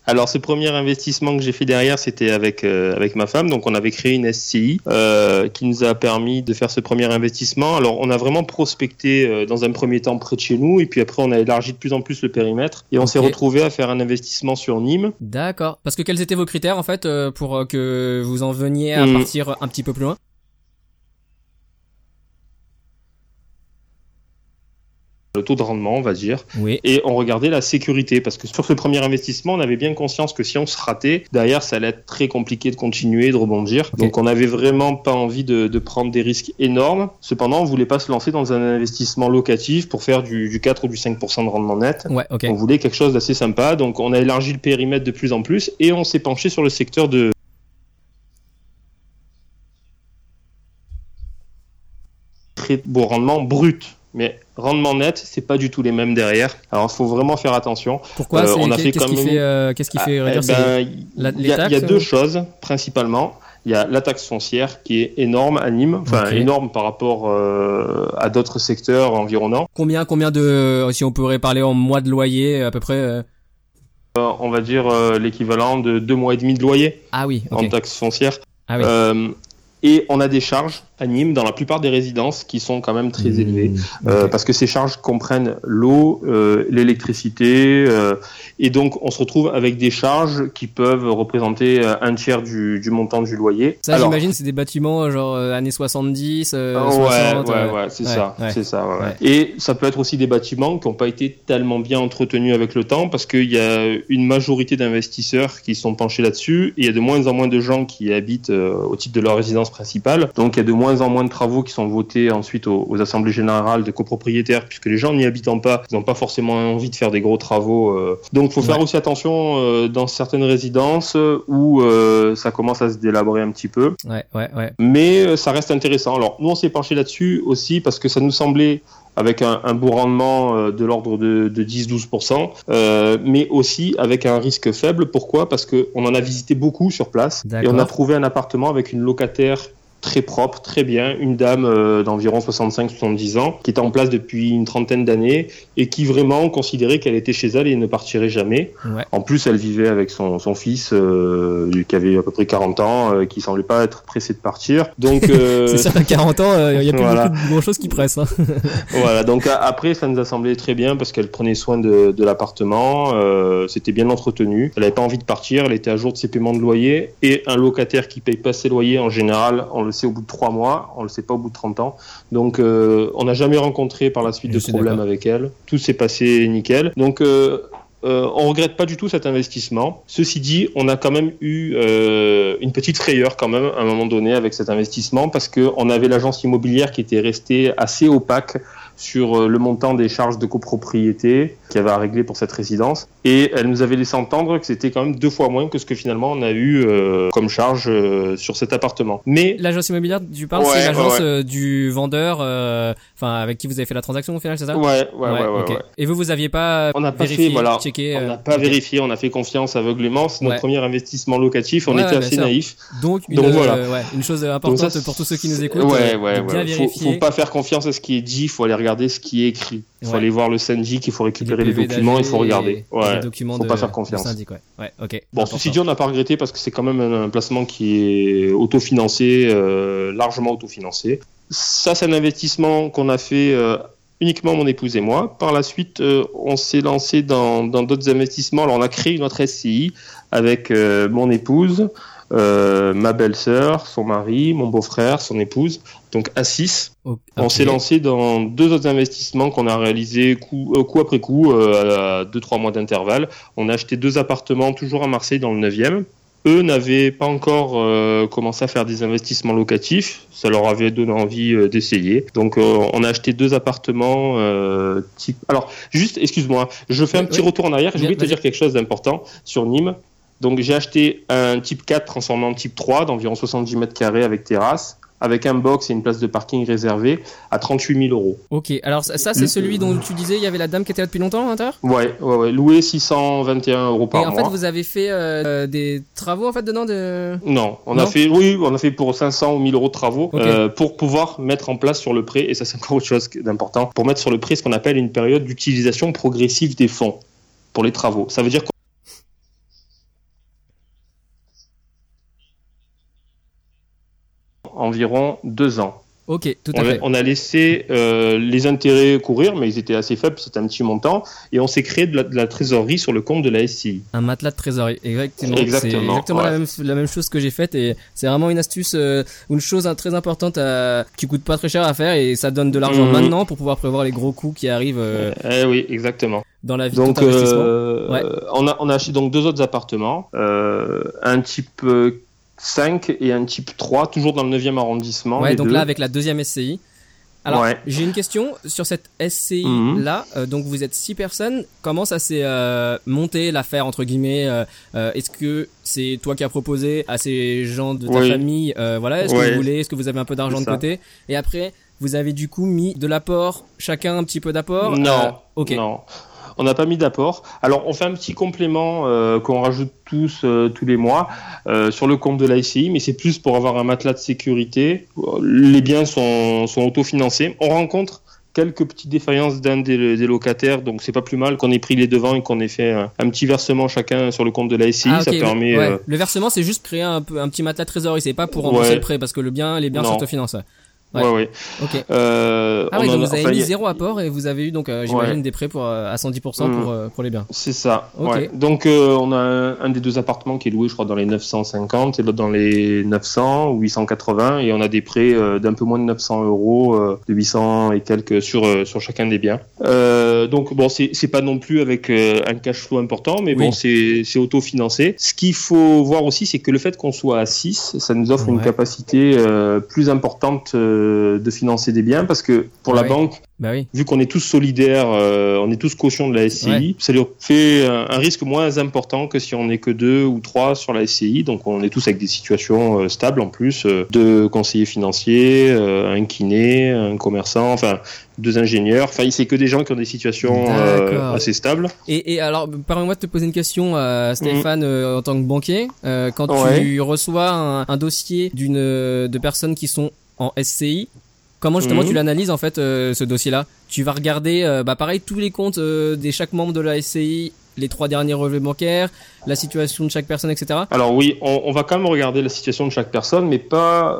Alors, ce premier investissement que j'ai fait derrière, c'était avec euh, avec ma femme. Donc, on avait créé une SCI euh, qui nous a permis de faire ce premier investissement. Alors, on a vraiment prospecté euh, dans un premier temps près de chez nous, et puis après, on a élargi de plus en plus le périmètre, et on s'est retrouvé à faire un investissement sur Nîmes. D'accord. Parce que quels étaient vos critères en fait pour que vous en veniez à hmm. partir un petit peu plus loin? Le taux de rendement, on va dire. Oui. Et on regardait la sécurité, parce que sur ce premier investissement, on avait bien conscience que si on se ratait, derrière, ça allait être très compliqué de continuer, de rebondir. Donc on n'avait vraiment pas envie de, de, prendre des risques énormes. Cependant, on voulait pas se lancer dans un investissement locatif pour faire du, du 4 ou du 5% de rendement net. Ouais, On voulait quelque chose d'assez sympa, donc on a élargi le périmètre de plus en plus et on s'est penché sur le secteur de très beau rendement brut mais rendement net, c'est pas du tout les mêmes derrière. Alors, il faut vraiment faire attention. Pourquoi euh, On a fait Qu'est-ce qui fait, euh, qu'est-ce qui fait ah, eh ben, Il y, a deux choses principalement. Il y a la taxe foncière qui est énorme à Nîmes, enfin énorme par rapport euh, à d'autres secteurs environnants. Combien, combien de, si on pourrait parler en mois de loyer à peu près On va dire l'équivalent de deux mois et demi de loyer. Ah oui. En taxe foncière. Ah oui. Et on a des charges à Nîmes dans la plupart des résidences qui sont quand même très mmh, élevées euh, parce que ces charges comprennent l'eau, euh, l'électricité euh, et donc on se retrouve avec des charges qui peuvent représenter un tiers du, du montant du loyer. Ça j'imagine c'est des bâtiments genre années 70 ouais, ouais ouais c'est ça c'est ça ouais, et ça peut être aussi des bâtiments qui n'ont pas été tellement bien entretenus avec le temps parce qu'il y a une majorité d'investisseurs qui sont penchés là-dessus et il y a de moins en moins de gens qui habitent au titre de leur résidence principale donc il y a de moins en moins de travaux qui sont votés ensuite aux, assemblées générales des copropriétaires, puisque les gens n'y habitant pas, ils n'ont pas forcément envie de faire des gros travaux. Euh. Donc, il faut faire aussi attention euh, dans certaines résidences où euh, ça commence à se délabrer un petit peu. Ouais, ouais, ouais. Mais ça reste intéressant. Alors, nous, on s'est penché là-dessus aussi parce que ça nous semblait avec un, beau rendement de l'ordre de, 10-12%, mais aussi avec un risque faible. Pourquoi? Parce qu'on en a visité beaucoup sur place et on a trouvé un appartement avec une locataire très propre, très bien, une dame euh, d'environ 65-70 ans qui était en place depuis une trentaine d'années et qui vraiment considérait qu'elle était chez elle et ne partirait jamais. En plus, elle vivait avec son, son fils euh, qui avait à peu près 40 ans, euh, qui semblait pas être pressé de partir. Donc [LAUGHS] c'est ça, à 40 ans, il y a plus voilà. beaucoup de choses qui pressent. Hein. [LAUGHS] voilà. Donc après, ça nous a semblé très bien parce qu'elle prenait soin de, de l'appartement, c'était bien entretenu. Elle n'avait pas envie de partir, elle était à jour de ses paiements de loyer et un locataire qui paye pas ses loyers en général, on le sait au bout de trois mois, on le sait pas au bout de 30 ans. Donc, euh, on n'a jamais rencontré par la suite de problème avec elle. Tout s'est passé nickel. Donc, euh, euh, on regrette pas du tout cet investissement. Ceci dit, on a quand même eu euh, une petite frayeur quand même à un moment donné avec cet investissement parce qu'on avait l'agence immobilière qui était restée assez opaque sur euh, le montant des charges de copropriété avait à régler pour cette résidence. Et elle nous avait laissé entendre que c'était quand même deux fois moins que ce que finalement on a eu euh, comme charge euh, sur cet appartement. Mais l'agence immobilière, tu parles, c'est l'agence du vendeur, enfin avec qui vous avez fait la transaction au final, c'est ça ouais ouais, ouais, ouais, Et vous, vous aviez pas On n'a pas fait, voilà, on n'a pas vérifié, on a fait confiance aveuglément. C'est notre premier investissement locatif, on était assez naïf. Donc, une, Donc voilà. une chose importante pour tous ceux qui nous écoutent. Ouais ouais ouais. Faut, faut pas faire confiance à ce qui est dit, il faut aller regarder ce qui est écrit. Il faut aller voir le syndic, il faut récupérer les, documents, il faut regarder. Ouais. Les documents faut pas faire confiance. Syndic, ouais. ouais ok. Bon, ceci dit, on n'a pas regretté parce que c'est quand même un, placement qui est autofinancé, euh, largement autofinancé. Ça, c'est un investissement qu'on a fait euh, uniquement mon épouse et moi. Par la suite, euh, on s'est lancé dans d'autres investissements. Alors, on a créé notre SCI avec mon épouse. Euh, ma belle-sœur, son mari, mon beau-frère, son épouse, donc à 6. On s'est lancé dans deux autres investissements qu'on a réalisés coup, euh, coup, après coup, euh, à 2-3 mois d'intervalle. On a acheté deux appartements toujours à Marseille dans le 9e. Eux n'avaient pas encore commencé à faire des investissements locatifs, ça leur avait donné envie d'essayer. Donc on a acheté deux appartements type... Alors juste, excuse-moi, je fais un petit retour en arrière, je voulais te dire quelque chose d'important sur Nîmes. Donc j'ai acheté un type 4 transformé en type 3 d'environ 70 mètres carrés avec terrasse avec un box et une place de parking réservée à 38 000 euros. Ok, alors ça, c'est celui dont tu disais il y avait la dame qui était là depuis longtemps à l'intérieur? Ouais, ouais, ouais, loué 621 euros par mois. Et en fait, vous avez fait euh, des travaux en fait dedans de... Non, on a fait, oui, on a fait pour 500 ou 1000 euros de travaux euh, pour pouvoir mettre en place sur le prêt, et ça c'est encore autre chose d'important, pour mettre sur le prêt ce qu'on appelle une période d'utilisation progressive des fonds pour les travaux. Ça veut dire environ deux ans. Ok, tout à on fait. On a laissé euh, les intérêts courir, mais ils étaient assez faibles, c'était un petit montant, et on s'est créé de la, trésorerie sur le compte de la SCI. Un matelas de trésorerie, exactement. Exactement. Exactement la, même, la, même, chose que j'ai faite, et c'est vraiment une astuce, euh, une chose très importante à, qui coûte pas très cher à faire, et ça donne de l'argent mmh. maintenant pour pouvoir prévoir les gros coûts qui arrivent. Euh, eh oui, exactement. Dans la vie donc, ouais. on, a, on a acheté donc deux autres appartements, un type 5 et un type 3, toujours dans le 9e arrondissement. Ouais, donc là avec la deuxième SCI. Alors, j'ai une question sur cette SCI mhm. là. Euh, donc, vous êtes 6 personnes. Comment ça s'est euh, monté l'affaire entre guillemets euh, Est-ce que c'est toi qui as proposé à ces gens de ta famille Voilà, est-ce que vous voulez Est-ce que vous avez un peu d'argent de côté? Et après, vous avez du coup mis de l'apport, chacun un petit peu d'apport? Non. ok. Non on n'a pas mis d'apport. Alors on fait un petit complément euh, qu'on rajoute tous euh, tous les mois euh, sur le compte de l'ICI, mais c'est plus pour avoir un matelas de sécurité. Les biens sont, sont autofinancés. On rencontre quelques petites défaillances d'un des, locataires, donc c'est pas plus mal qu'on ait pris les devants et qu'on ait fait un, petit versement chacun sur le compte de la SCI. Ah, ça permet. Le versement, c'est juste créer un, un petit matelas trésorerie, c'est pas pour rembourser le prêt parce que le bien, les biens sont Ouais, ouais. Ok. Euh, ah oui, donc vous avez mis zéro apport et vous avez eu donc, euh, j'imagine, des prêts pour euh, à 110% pour mm. pour, les biens. C'est ça. Ouais. Donc on a un, des deux appartements qui est loué, je crois, dans les 950 et l'autre dans les 900 ou 880 et on a des prêts d'un peu moins de 900 euros, de 800 et quelques sur sur chacun des biens. donc bon, c'est pas non plus avec un cash flow important, mais bon, c'est c'est autofinancé. Ce qu'il faut voir aussi, c'est que le fait qu'on soit à 6, ça nous offre une capacité plus importante de financer des biens parce que pour la banque, bah vu qu'on est tous solidaires, euh, on est tous caution de la SCI, ça lui fait un, risque moins important que si on n'est que deux ou trois sur la SCI. Donc on est tous avec des situations euh, stables en plus, euh, deux conseillers financiers, un kiné, un commerçant, enfin deux ingénieurs. Enfin, c'est que des gens qui ont des situations assez stables. Et, et alors, permets-moi de te poser une question, Stéphane, en tant que banquier. quand tu reçois un, un dossier d'une de personnes qui sont en SCI. Comment justement tu mhm. l'analyses en fait euh, ce dossier-là? Tu vas regarder, euh, bah pareil, tous les comptes euh, des chaque membre de la SCI, les trois derniers relevés bancaires, la situation de chaque personne, etc. Alors oui, on, va quand même regarder la situation de chaque personne, mais pas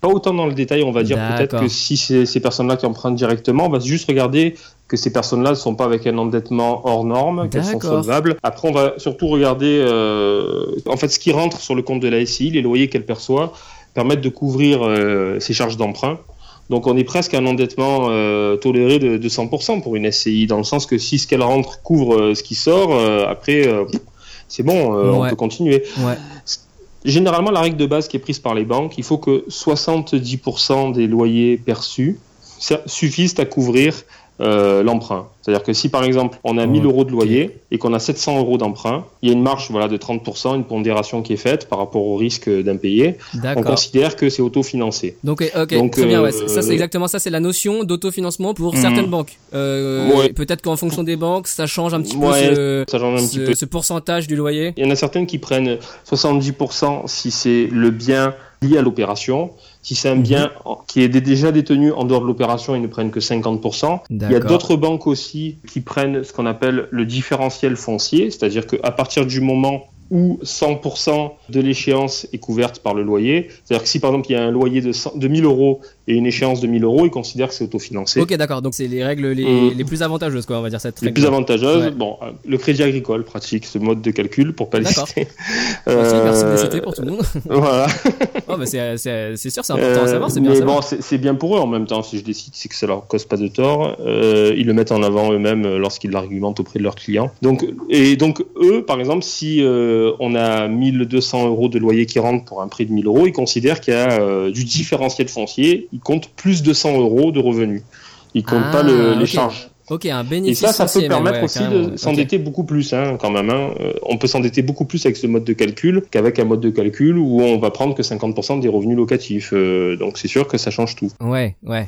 pas autant dans le détail. On va dire peut-être que si c'est ces personnes-là qui empruntent directement, on va juste regarder que ces personnes-là ne sont pas avec un endettement hors norme, qu'elles sont solvables. Après, on va surtout regarder en fait ce qui rentre sur le compte de la SCI, les loyers qu'elle perçoit permettent de couvrir ces charges d'emprunt. Donc on est presque à un endettement toléré de, 100% pour une SCI, dans le sens que si ce qu'elle rentre couvre ce qui sort, après, c'est bon, on peut continuer. Généralement, la règle de base qui est prise par les banques, il faut que 70% des loyers perçus suffisent à couvrir euh, l'emprunt. C'est-à-dire que si par exemple on a 1000 euros de loyer et qu'on a 700 euros d'emprunt, il y a une marge voilà, de 30%, une pondération qui est faite par rapport au risque d'impayé. On considère que c'est autofinancé. Donc, ok, très bien. Ça, c'est euh, exactement ça. C'est la notion d'autofinancement pour certaines hmm. banques. Euh, Peut-être qu'en fonction des banques, ça change un petit peu, ce, ça change un petit peu ce pourcentage du loyer. Il y en a certaines qui prennent 70% si c'est le bien lié à l'opération. Si c'est un bien mhm. qui est déjà détenu en dehors de l'opération, ils ne prennent que 50%. Il y a d'autres banques aussi qui prennent ce qu'on appelle le différentiel foncier, c'est-à-dire qu'à partir du moment où 100% de l'échéance est couverte par le loyer. C'est-à-dire que si par exemple il y a un loyer de, 100, 1000 euros et une échéance de 1000 euros, ils considèrent que c'est autofinancé. Ok, d'accord. Donc c'est les règles les, les, plus avantageuses, quoi, on va dire cette Les plus avantageuses. Bon, euh, le crédit agricole pratique ce mode de calcul pour pas le citer. Merci, merci de le citer pour tout le monde. [LAUGHS] voilà. [LAUGHS] oh, c'est sûr, c'est important à savoir. C'est bien. Mais bon, c'est bien pour eux en même temps. Si je décide, c'est que ça leur cause pas de tort. Euh, ils le mettent en avant eux-mêmes euh, lorsqu'ils l'argumentent auprès de leurs clients. Donc et donc eux, par exemple, si euh, on a 1200 euros de loyer qui rentre pour un prix de 1000 euros, ils considèrent qu'il y a euh, du différentiel foncier, ils comptent plus de 100 euros de revenus. Ils comptent pas le, les charges. Ok, un bénéfice. Et ça, ça peut permettre aussi de s'endetter beaucoup plus, hein, quand même. Hein. Euh, on peut s'endetter beaucoup plus avec ce mode de calcul qu'avec un mode de calcul où on va prendre que 50% des revenus locatifs. donc c'est sûr que ça change tout. Ouais, ouais.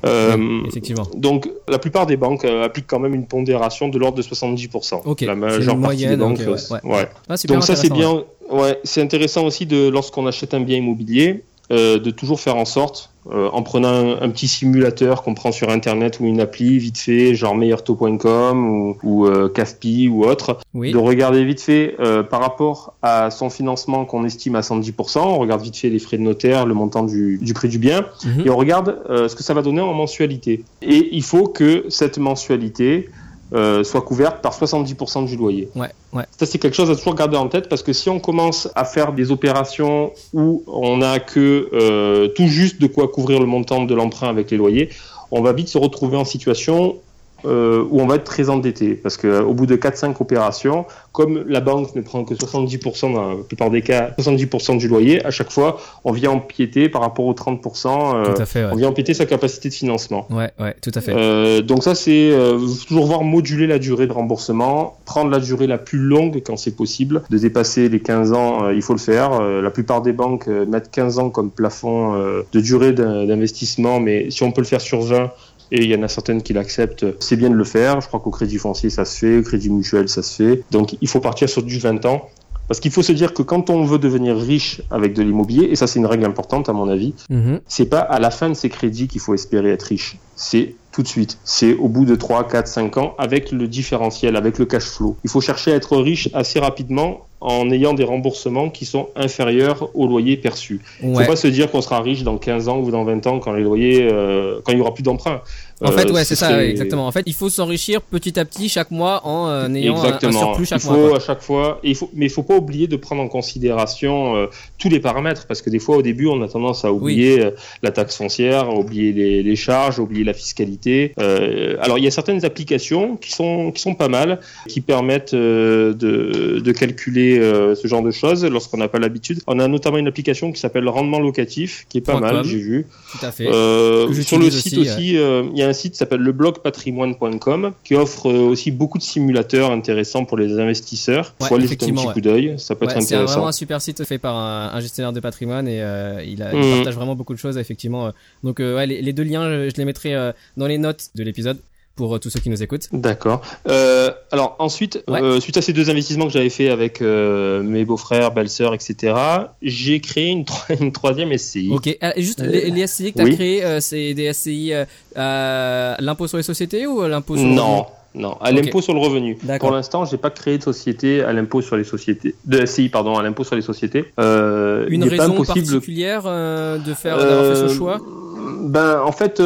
effectivement. Donc la plupart des banques appliquent quand même une pondération de l'ordre de 70%. Ok. La majeure partie des banques. ouais. ouais. Ah, donc ça c'est bien. Ouais, c'est intéressant aussi de lorsqu'on achète un bien immobilier, euh, de toujours faire en sorte, euh, en prenant un, petit simulateur qu'on prend sur internet ou une appli vite fait, genre meilleurtaux.com ou, ou euh, Caspi ou autre, de regarder vite fait par rapport à son financement qu'on estime à 110%, on regarde vite fait les frais de notaire, le montant du, du prix du bien, mhm. et on regarde ce que ça va donner en mensualité. Et il faut que cette mensualité euh, soit couverte par 70% du loyer. Ouais, ouais. Ça, c'est quelque chose à toujours garder en tête parce que si on commence à faire des opérations où on n'a que euh, tout juste de quoi couvrir le montant de l'emprunt avec les loyers, on va vite se retrouver en situation euh, où on va être très endetté. Parce qu'au bout de 4-5 opérations, comme la banque ne prend que 70% dans la plupart des cas, 70% du loyer, à chaque fois, on vient empiéter par rapport aux 30%, euh, on vient empiéter sa capacité de financement. Ouais, ouais, tout à fait. Euh, donc ça, c'est euh, toujours voir moduler la durée de remboursement, prendre la durée la plus longue quand c'est possible, de dépasser les 15 ans, euh, il faut le faire. la plupart des banques mettent 15 ans comme plafond de durée d'investissement, mais si on peut le faire sur 20, et il y en a certaines qui l'acceptent. C'est bien de le faire. Je crois qu'au crédit foncier, ça se fait, au crédit mutuel, ça se fait. Donc, il faut partir sur du 20 ans. Parce qu'il faut se dire que quand on veut devenir riche avec de l'immobilier, et ça c'est une règle importante à mon avis, mhm. c'est pas à la fin de ces crédits qu'il faut espérer être riche. C'est tout de suite. C'est au bout de 3, 4, 5 ans avec le différentiel, avec le cash flow. Il faut chercher à être riche assez rapidement en ayant des remboursements qui sont inférieurs au loyer perçu. Il ne faut pas se dire qu'on sera riche dans 15 ans ou dans 20 ans quand les loyers, euh, quand il y aura plus d'emprunt. En fait, euh, ouais, c'est ça, exactement. En fait, il faut s'enrichir petit à petit chaque mois en euh, ayant un, surplus chaque il faut, À chaque fois, il faut, mais il faut pas oublier de prendre en considération tous les paramètres parce que des fois, au début, on a tendance à oublier la taxe foncière, oublier les, les, charges, oublier la fiscalité. alors, il y a certaines applications qui sont qui sont pas mal, qui permettent de, de calculer euh, ce genre de choses lorsqu'on n'a pas l'habitude. On a notamment une application qui s'appelle Rendement locatif, qui est pas mal, j'ai vu. Tout à fait. Euh, sur le site aussi, euh, il y a un site qui s'appelle leblogpatrimoine.com qui offre aussi beaucoup de simulateurs intéressants pour les investisseurs. Ouais, Faut aller jeter un petit coup d'œil, ça peut être intéressant. C'est vraiment un super site fait par un, gestionnaire de patrimoine et il, a, mm. partage vraiment beaucoup de choses effectivement. Donc ouais, les, deux liens, je les mettrai dans les notes de l'épisode pour euh, tous ceux qui nous écoutent. D'accord. Euh, alors ensuite, euh, suite à ces deux investissements que j'avais fait avec mes beaux-frères, belles-sœurs, etc., j'ai créé une, [LAUGHS] une, troisième SCI. Ok. juste les, SCI que tu as créées, c'est des SCI à l'impôt sur les sociétés ou à l'impôt sur Non. Non, à l'impôt sur le revenu. Pour l'instant, j'ai pas créé de société à l'impôt sur les sociétés, de SCI pardon, à l'impôt sur les sociétés. Une raison particulière de faire d'avoir fait ce choix Ben en fait,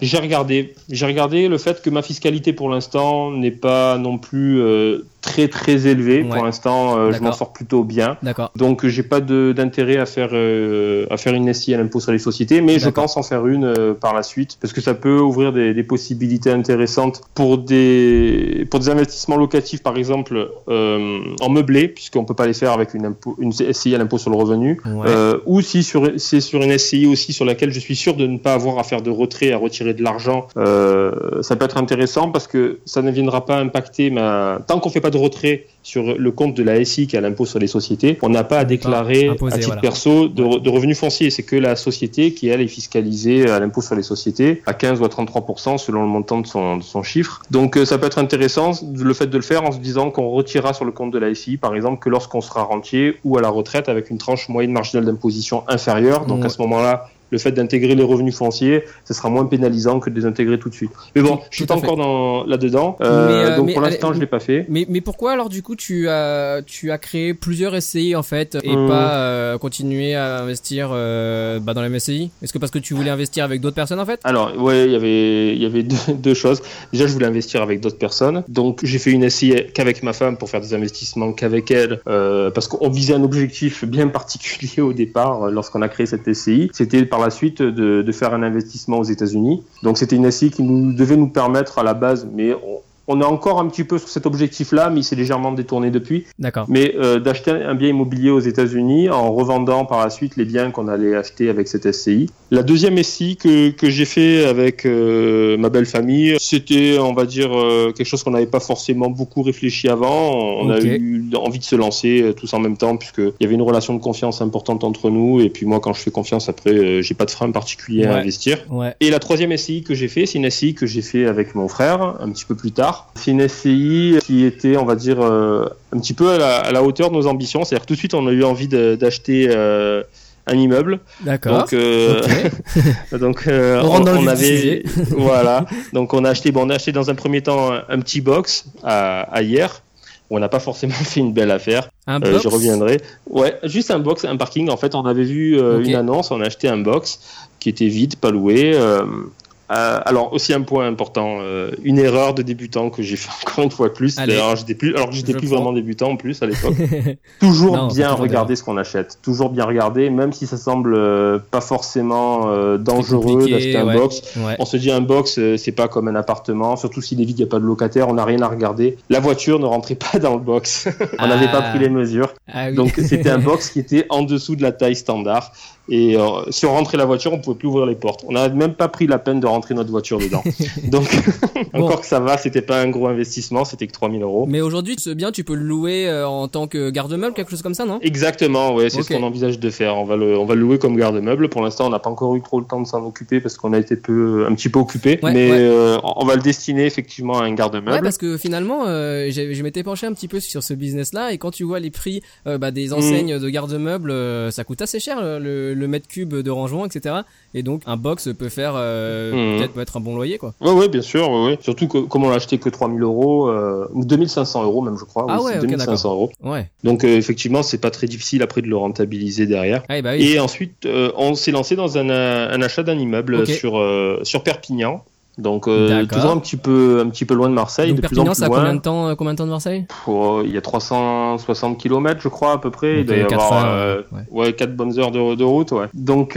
j'ai regardé. J'ai regardé le fait que ma fiscalité pour l'instant n'est pas non plus euh, très très élevé. Pour l'instant, euh, je m'en sors plutôt bien. Donc j'ai pas d'intérêt à faire euh, à faire une SI à l'impôt sur les sociétés, mais je pense en faire une euh, par la suite parce que ça peut ouvrir des, des, possibilités intéressantes pour des pour des investissements locatifs par exemple en meublé puisqu'on peut pas les faire avec une impôt, une SCI à l'impôt sur le revenu. Ou si sur c'est sur une SCI aussi sur laquelle je suis sûr de ne pas avoir à faire de retrait à retirer de l'argent, ça peut être intéressant parce que ça ne viendra pas impacter ma tant qu'on fait pas de retrait sur le compte de la SI qui a l'impôt sur les sociétés, on n'a pas à déclarer à titre perso de, revenus fonciers. C'est que la société qui, elle, est fiscalisée à l'impôt sur les sociétés à 15 ou à 33% selon le montant de son, son chiffre. Donc euh, ça peut être intéressant le fait de le faire en se disant qu'on retirera sur le compte de la SI, par exemple, que lorsqu'on sera rentier ou à la retraite avec une tranche moyenne marginale d'imposition inférieure. Donc à ce moment-là, le fait d'intégrer les revenus fonciers, ce sera moins pénalisant que de les intégrer tout de suite. Mais bon, je suis pas encore dans là-dedans, euh, euh, donc pour l'instant, je l'ai pas fait. Mais, mais pourquoi alors du coup tu as tu as créé plusieurs SCI en fait et hum. pas euh, continuer à investir bah, dans les MSCI Est-ce que parce que tu voulais investir avec d'autres personnes en fait? Alors ouais, il y avait il y avait deux, [LAUGHS] choses. Déjà, je voulais investir avec d'autres personnes, donc j'ai fait une SCI qu'avec ma femme pour faire des investissements qu'avec elle, parce qu'on visait un objectif bien [LAUGHS] particulier au départ lorsqu'on a créé cette SCI. C'était par suite de, faire un investissement aux États-Unis. Donc c'était une SI qui nous devait nous permettre à la base, mais on, on est encore un petit peu sur cet objectif-là, mais il s'est légèrement détourné depuis. D'accord. Mais euh, d'acheter un bien immobilier aux États-Unis en revendant par la suite les biens qu'on allait acheter avec cette SCI. La deuxième SCI que, que j'ai fait avec euh, ma belle famille, c'était, on va dire, euh, quelque chose qu'on n'avait pas forcément beaucoup réfléchi avant. On a eu envie de se lancer tous en même temps, puisqu'il y avait une relation de confiance importante entre nous. Et puis moi, quand je fais confiance, après, j'ai pas de frein particulier à investir. Ouais. Et la troisième SCI que j'ai fait, c'est une SCI que j'ai fait avec mon frère un petit peu plus tard. C'est une SCI qui était, on va dire, euh, un petit peu à la, hauteur de nos ambitions. C'est-à-dire tout de suite, on a eu envie d'acheter euh, un immeuble. D'accord. Donc, euh, [LAUGHS] donc on, avait, [LAUGHS] voilà. Donc on a acheté, bon, on a acheté dans un premier temps un, petit box à, hier. On n'a pas forcément [LAUGHS] fait une belle affaire. Un box je reviendrai. Ouais, juste un box, un parking. En fait, on avait vu une annonce, on a acheté un box qui était vide, pas loué. Euh, alors aussi un point important, euh, une erreur de débutant que j'ai fait [LAUGHS] encore une fois plus. Alors j'étais plus, alors que j'étais plus vraiment débutant en plus à l'époque. [LAUGHS] toujours bien regarder ce qu'on achète, toujours bien regarder, même si ça semble euh, pas forcément dangereux d'acheter un box. On se dit un box c'est pas comme un appartement, surtout s'il est vide, il n'y a pas de locataire, on n'a rien à regarder. La voiture ne rentrait pas dans le box, [LAUGHS] on n'avait pas pris les mesures, ah donc c'était un box qui était en dessous de la taille standard. Et si on rentrait la voiture, on pouvait plus ouvrir les portes. On n'a même pas pris la peine de rentrer notre voiture dedans. [LAUGHS] Donc, encore que ça va, c'était pas un gros investissement, c'était que 3000 euros. Mais aujourd'hui, ce bien, tu peux le louer euh, en tant que garde-meuble, quelque chose comme ça, non? Exactement, ouais, c'est ce qu'on envisage de faire. On va le, on va le louer comme garde-meuble. Pour l'instant, on n'a pas encore eu trop le temps de s'en occuper parce qu'on a été peu, un petit peu occupé. mais euh, on va le destiner effectivement à un garde-meuble. Ouais, parce que finalement, euh, je m'étais penché un petit peu sur ce business-là et quand tu vois les prix bah, des enseignes mm. de garde-meubles, ça coûte assez cher le, le, mètre cube de rangement, etc. Et donc, un box peut faire mm peut-être peut être un bon loyer, quoi. Ouais, ouais, bien sûr, ouais, ouais. Surtout que, comme on l'a acheté que 3000 euros, euh, ou 2500 euros même, je crois. Ah ouais, 2500 euros. Ouais. Donc, euh, effectivement, c'est pas très difficile après de le rentabiliser derrière. Ah, bah oui. Et ensuite, euh, on s'est lancé dans un, un achat d'un immeuble sur, sur Perpignan. Donc euh, toujours un petit peu un petit peu loin de Marseille. Donc Perpignan, ça a combien de temps combien de temps de Marseille? Oh, Il y a 360 km, je crois à peu près. il doit y avoir ouais. 4 bonnes heures de, de route. Ouais. Donc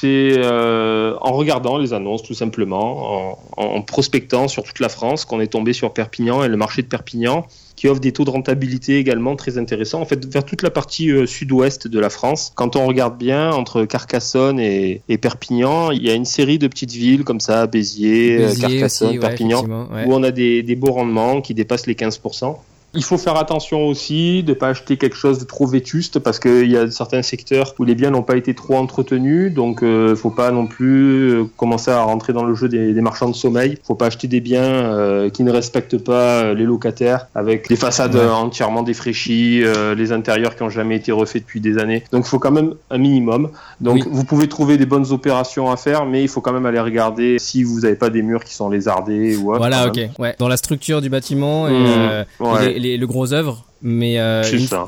c'est euh, en regardant les annonces tout simplement, en, en, prospectant sur toute la France qu'on est tombé sur Perpignan et le marché de Perpignan qui offre des taux de rentabilité également très intéressants. En fait, vers toute la partie euh, sud-ouest de la France, quand on regarde bien entre Carcassonne et, et, Perpignan, il y a une série de petites villes comme ça, Béziers, euh, Carcassonne, Perpignan, où on a des, des beaux rendements qui dépassent les 15%. Il faut faire attention aussi de ne pas acheter quelque chose de trop vétuste parce qu'il y a certains secteurs où les biens n'ont pas été trop entretenus, donc il euh, ne faut pas non plus euh, commencer à rentrer dans le jeu des, marchands de sommeil. Il ne faut pas acheter des biens euh, qui ne respectent pas les locataires avec des façades entièrement défraîchies, les intérieurs qui n'ont jamais été refaits depuis des années. Donc il faut quand même un minimum. Donc vous pouvez trouver des bonnes opérations à faire, mais il faut quand même aller regarder si vous n'avez pas des murs qui sont lézardés ou autre. Voilà, ok. Ouais. Dans la structure du bâtiment et, mmh les, le gros œuvre. Mais euh,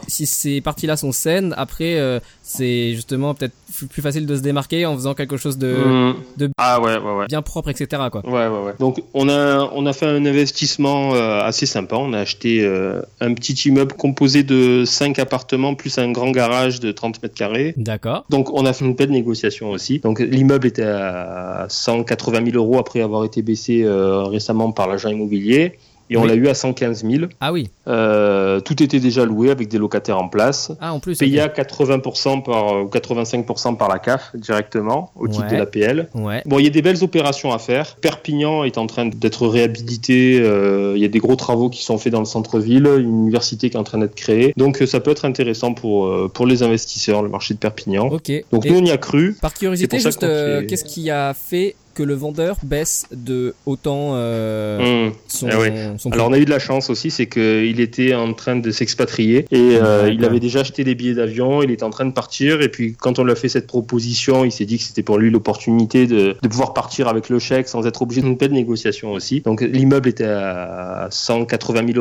si ces parties-là sont saines, après, euh, c'est justement peut-être plus facile de se démarquer en faisant quelque chose de, mmh. de ah ouais, ouais, ouais. bien propre, etc. Quoi. Ouais, ouais, ouais. Donc on a, on a fait un investissement euh, assez sympa. On a acheté euh, un petit immeuble composé de 5 appartements plus un grand garage de 30 mètres carrés. D'accord. Donc on a fait une belle négociation aussi. Donc l'immeuble était à 180 000 euros après avoir été baissé récemment par l'agent immobilier et on l'a eu à 115 000. Ah oui. Euh, tout était déjà loué avec des locataires en place. Ah en plus. Payé à 80% par ou 85% par la CAF directement au titre de l'APL. Ouais. Bon, il y a des belles opérations à faire. Perpignan est en train d'être réhabilité. Euh, il y a des gros travaux qui sont faits dans le centre-ville. Une université qui est en train d'être créée. Donc ça peut être intéressant pour euh, pour les investisseurs, le marché de Perpignan. Ok. Donc nous on y a cru. Par curiosité, juste qu'est-ce qui a fait que le vendeur baisse de autant euh, mmh. son, ah Alors on a eu de la chance aussi, c'est qu'il était en train de s'expatrier et euh, il avait déjà acheté des billets d'avion, il était en train de partir et puis quand on lui a fait cette proposition, il s'est dit que c'était pour lui l'opportunité de, de, pouvoir partir avec le chèque sans être obligé d'une de négociation aussi. Donc l'immeuble était à 180 000 euros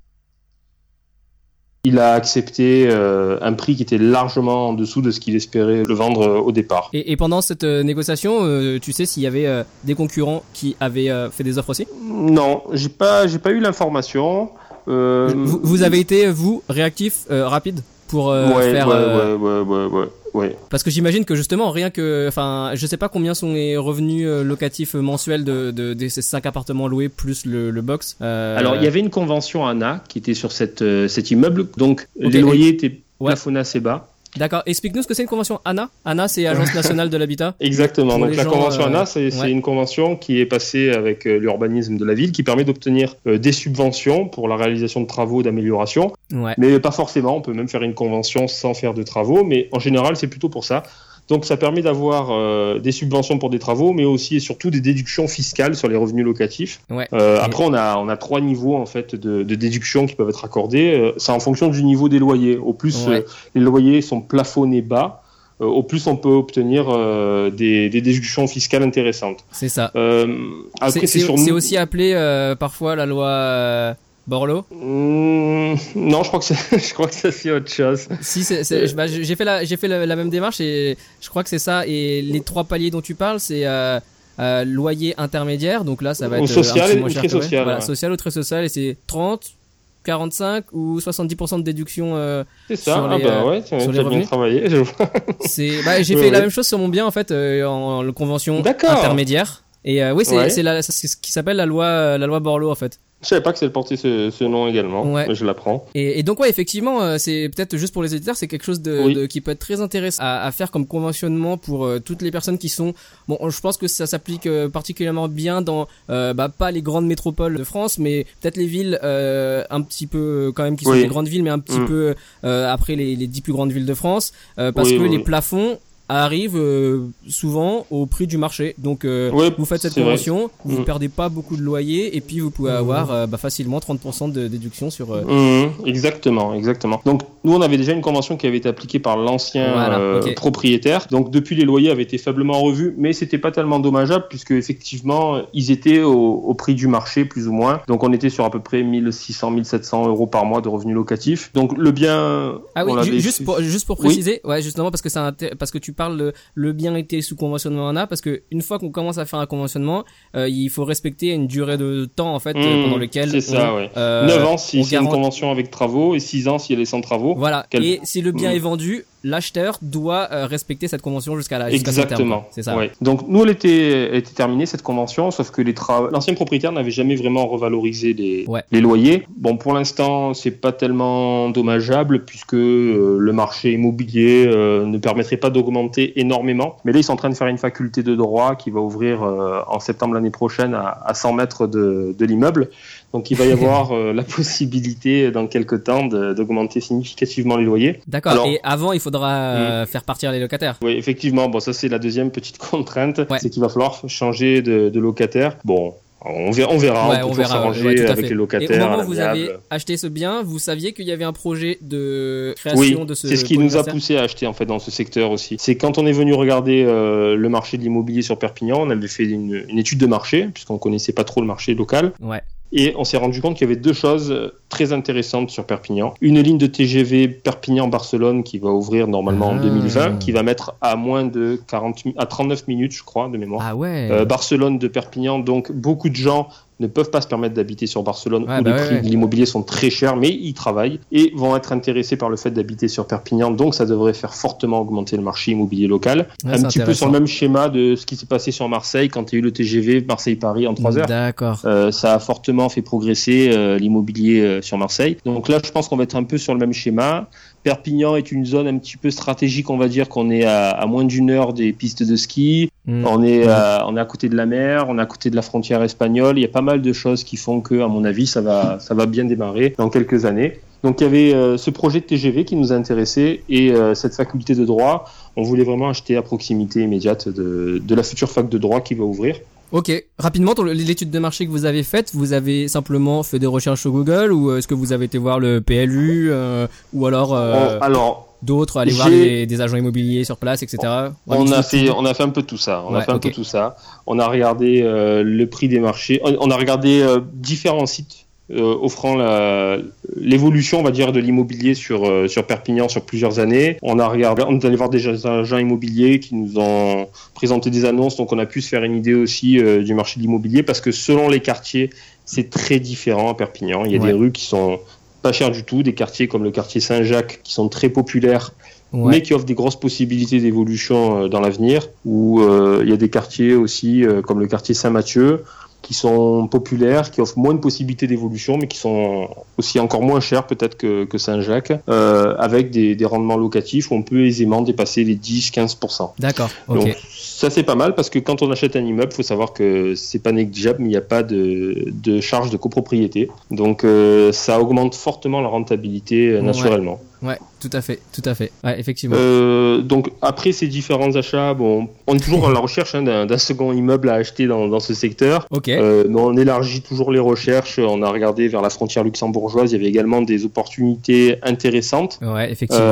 il a accepté euh, un prix qui était largement en dessous de ce qu'il espérait le vendre euh, au départ. Et, pendant cette euh, négociation, tu sais s'il y avait des concurrents qui avaient fait des offres aussi? Non, j'ai pas, j'ai pas eu l'information. Vous, vous, avez été vous réactif, rapide? Pour faire. Ouais, ouais, ouais, ouais, Ouais. Parce que j'imagine que justement, rien que, enfin, je sais pas combien sont les revenus euh, locatifs mensuels de, de, ces cinq appartements loués plus le, le box. Euh... Alors, il y avait une convention ANA qui était sur cette, euh, cet immeuble, donc les loyers étaient plafonnés assez bas. D'accord. Explique-nous ce que c'est une convention ANA. ANA, c'est Agence nationale de l'habitat. [LAUGHS] Exactement. Donc la convention ANA, euh, c'est une convention qui est passée avec euh, l'urbanisme de la ville, qui permet d'obtenir euh, des subventions pour la réalisation de travaux d'amélioration. Ouais. Mais pas forcément. On peut même faire une convention sans faire de travaux. Mais en général, c'est plutôt pour ça. Donc ça permet d'avoir euh, des subventions pour des travaux, mais aussi et surtout des déductions fiscales sur les revenus locatifs. Ouais. Euh, après, on a, on a trois niveaux en fait de, de déductions qui peuvent être accordées. Euh, c'est en fonction du niveau des loyers. Au plus Ouais. les loyers sont plafonnés bas, au plus on peut obtenir des, des, déductions fiscales intéressantes. C'est ça. après, c'est aussi appelé parfois la loi Borlo mmh, Non, je crois que [LAUGHS] je crois que c'est autre chose. Si, bah, j'ai fait la j'ai fait la, même démarche et je crois que c'est ça. Et les trois paliers dont tu parles, c'est euh, euh, loyer intermédiaire. Donc là, ça va être social, un ou très social. Voilà, social ou très social et c'est 30, 45 ou 70% de déduction euh, c'est ça sur ah les, ah bah ouais sur les revenus. travaillé c'est bah, j'ai fait la même chose sur mon bien en fait euh, en, en convention intermédiaire et euh, oui c'est ouais. c'est ce qui s'appelle la loi la loi Borloo en fait je savais pas que c'est porté ce, ce nom également, ouais. je l'apprends. Et, et, donc ouais, effectivement, euh, c'est peut-être juste pour les éditeurs, c'est quelque chose de, oui. de, qui peut être très intéressant à, à faire comme conventionnement pour euh, toutes les personnes qui sont. Bon, je pense que ça s'applique euh, particulièrement bien dans euh, bah, pas les grandes métropoles de France, mais peut-être les villes euh, un petit peu quand même qui sont oui. des grandes villes, mais un petit Mm. peu après les, les dix plus grandes villes de France, parce Oui, que les plafonds arrive euh, souvent au prix du marché. Donc euh, vous faites cette vrai. convention, vous Mm. perdez pas beaucoup de loyer et puis vous pouvez avoir euh, bah, facilement 30% de déduction sur. euh, Mmh, exactement, exactement. Donc nous on avait déjà une convention qui avait été appliquée par l'ancien Voilà, propriétaire. Donc depuis les loyers avaient été faiblement revus, mais c'était pas tellement dommageable puisque effectivement ils étaient au, au prix du marché plus ou moins. Donc on était sur à peu près 1600, 1700 euros par mois de revenus locatifs. Donc le bien. Ah oui, ju- juste pour juste pour Oui. préciser, ouais justement parce que inté- parce que tu parles le, le bien était sous conventionnement ANA parce que une fois qu'on commence à faire un conventionnement, euh, il faut respecter une durée de temps en fait euh, Mmh, pendant lequel c'est ça, on, ouais. euh, 9 ans si c'est une garantit- convention avec travaux et 6 ans si elle est sans travaux. Voilà. Quel- Et si le bien Mm. est vendu, l'acheteur doit respecter cette convention jusqu'à la jusqu'à Exactement. C'est ça. Ouais. Donc nous, elle était, elle était terminée cette convention, sauf que les tra- l'ancien propriétaire n'avait jamais vraiment revalorisé les, Ouais. les loyers. Bon, pour l'instant, c'est pas tellement dommageable puisque euh, le marché immobilier euh, ne permettrait pas d'augmenter énormément. Mais là, ils sont en train de faire une faculté de droit qui va ouvrir euh, en septembre l'année prochaine à, à 100 mètres de, de l'immeuble. Donc il va y [LAUGHS] avoir euh, la possibilité dans quelques temps d'augmenter significativement les loyers. D'accord. Et avant, il faudra euh, faire partir les locataires. Oui, effectivement. Bon, ça c'est la deuxième petite [LAUGHS] contrainte, Ouais. c'est qu'il va falloir changer de, de locataire. Bon, on verra, on verra. Ouais, on peut on verra. s'arranger ouais, avec les Et locataires. au moment où vous avez acheté ce bien, vous saviez qu'il y avait un projet de Oui, création de ce. c'est ce qui nous a poussé à acheter en fait dans ce secteur aussi. C'est quand on est venu regarder euh, le marché de l'immobilier sur Perpignan, on avait fait une, une étude de marché puisqu'on connaissait pas trop le marché local. Ouais. Et on s'est rendu compte qu'il y avait deux choses très intéressantes sur Perpignan. Une ligne de TGV Perpignan-Barcelone qui va ouvrir normalement en 2020, ah. qui va mettre à moins de 40, à 39 minutes, je crois, de mémoire. Ah ouais. Euh, Barcelone de Perpignan, donc beaucoup de gens ne peuvent pas se permettre d'habiter sur Barcelone où bah les prix de l'immobilier sont très chers, mais ils travaillent et vont être intéressés par le fait d'habiter sur Perpignan. Donc ça devrait faire fortement augmenter le marché immobilier local. un petit peu sur le même schéma de ce qui s'est passé sur Marseille quand il y a eu le TGV Marseille-Paris en 3 heures. D'accord. Euh, ça a fortement fait progresser euh, l'immobilier euh, sur Marseille. Donc là, je pense qu'on va être un peu sur le même schéma. Perpignan est une zone un petit peu stratégique, on va dire qu'on est à, moins d'une heure des pistes de ski, mm. on, est à, on est à côté de la mer, on est à côté de la frontière espagnole. Il y a pas mal de choses qui font que, à mon avis, ça va, ça va bien démarrer dans quelques années. Donc il y avait euh, ce projet de TGV qui nous a intéressés et euh, cette faculté de droit, on voulait vraiment acheter à proximité immédiate de, de la future fac de droit qui va ouvrir. Ok, rapidement, l'étude de marché que vous avez faite, vous avez simplement fait des recherches sur Google ou est-ce que vous avez été voir le PLU euh, ou alors, euh, alors d'autres, aller voir des, agents immobiliers sur place, etc. On, a fait, on a fait un peu tout ça. On a fait un peu tout ça. On a regardé euh, le prix des marchés. On a regardé différents sites euh, offrant l'évolution, on va dire, de l'immobilier sur, euh, sur Perpignan sur plusieurs années. On a regardé, on est allé voir des agents immobiliers qui nous ont présenté des annonces, donc on a pu se faire une idée aussi euh, du marché de l'immobilier parce que selon les quartiers, c'est très différent à Perpignan. Il y a des rues qui sont pas chères du tout, des quartiers comme le quartier Saint-Jacques qui sont très populaires mais qui offrent des grosses possibilités d'évolution dans l'avenir, où il y a des quartiers aussi comme le quartier Saint-Mathieu, qui sont populaires, qui offrent moins de possibilités d'évolution, mais qui sont aussi encore moins chers peut-être que, que Saint-Jacques, euh, avec des, des, rendements locatifs où on peut aisément dépasser les 10-15%. D'accord. Donc ça c'est pas mal parce que quand on achète un immeuble, il faut savoir que c'est pas négligeable, mais il n'y a pas de, de charge de copropriété. Donc euh, ça augmente fortement la rentabilité euh, naturellement. Ouais, tout à fait, tout à fait. Ouais, effectivement. Euh, donc après ces différents achats, bon, on est toujours à la recherche hein, d'un second immeuble à acheter dans, dans ce secteur. Ok. Mais on élargit toujours les recherches. On a regardé vers la frontière luxembourgeoise. Il y avait également des opportunités intéressantes. Ouais, effectivement.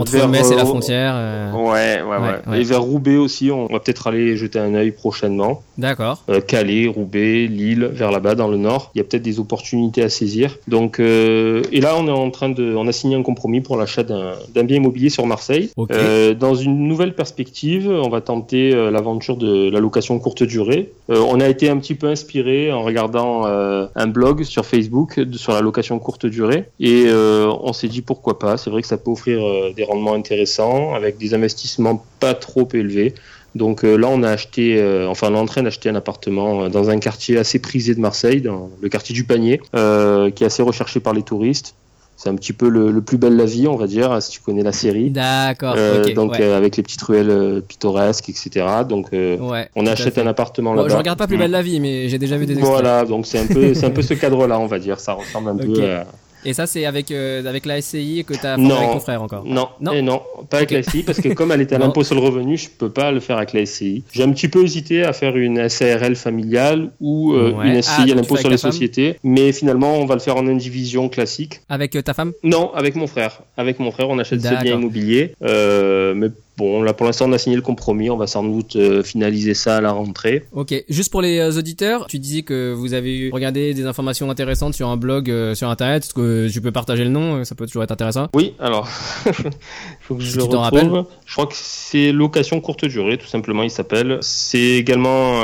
Entre vers, Metz et la frontière. Ouais, ouais, ouais, Et vers Roubaix aussi, on va peut-être aller jeter un œil prochainement. D'accord. Euh, Calais, Roubaix, Lille, vers là-bas dans le nord. Il y a peut-être des opportunités à saisir. Donc, et là, on est en train de, on a signé un compromis pour l'achat d'un bien immobilier sur Marseille. Euh, dans une nouvelle perspective, on va tenter euh, l'aventure de la location courte durée. Euh, on a été un petit peu inspiré en regardant un blog sur Facebook sur la location courte durée et on s'est dit pourquoi pas. C'est vrai que ça peut offrir des rendements intéressants avec des investissements pas trop élevés. Donc là, on a acheté, enfin, on est en train d'acheter un appartement dans un quartier assez prisé de Marseille, dans le quartier du Panier, qui est assez recherché par les touristes c'est un petit peu le, plus bel la vie, on va dire, si tu connais la série. D'accord. Euh, donc euh, avec les petites ruelles euh, pittoresques, etc. Donc on achète un appartement là-bas. je regarde pas plus belle la vie, mais j'ai déjà vu des. Extraits. Voilà, donc c'est un peu, c'est un peu ce [LAUGHS] cadre-là, on va dire. Ça ressemble un peu à et ça, c'est avec, euh, avec la SCI que tu as fait avec ton frère encore. Non, non, et non pas avec la SCI, parce que comme elle est à [LAUGHS] l'impôt sur le revenu, je peux pas le faire avec la SCI. J'ai un petit peu hésité à faire une SARL familiale ou euh, une SCI ah, à l'impôt sur les sociétés, mais finalement, on va le faire en indivision classique. Avec euh, ta femme? Non, avec mon frère. Avec mon frère, on achète ses biens immobiliers. mais Bon, là pour l'instant on a signé le compromis, on va sans doute euh, finaliser ça à la rentrée. Ok, juste pour les euh, auditeurs, tu disais que vous avez regardé des informations intéressantes sur un blog euh, sur internet, est-ce que tu peux partager le nom, ça peut toujours être intéressant. Oui, alors, il [LAUGHS] faut que je le retrouve. Je crois que c'est location courte durée, tout simplement il s'appelle. C'est également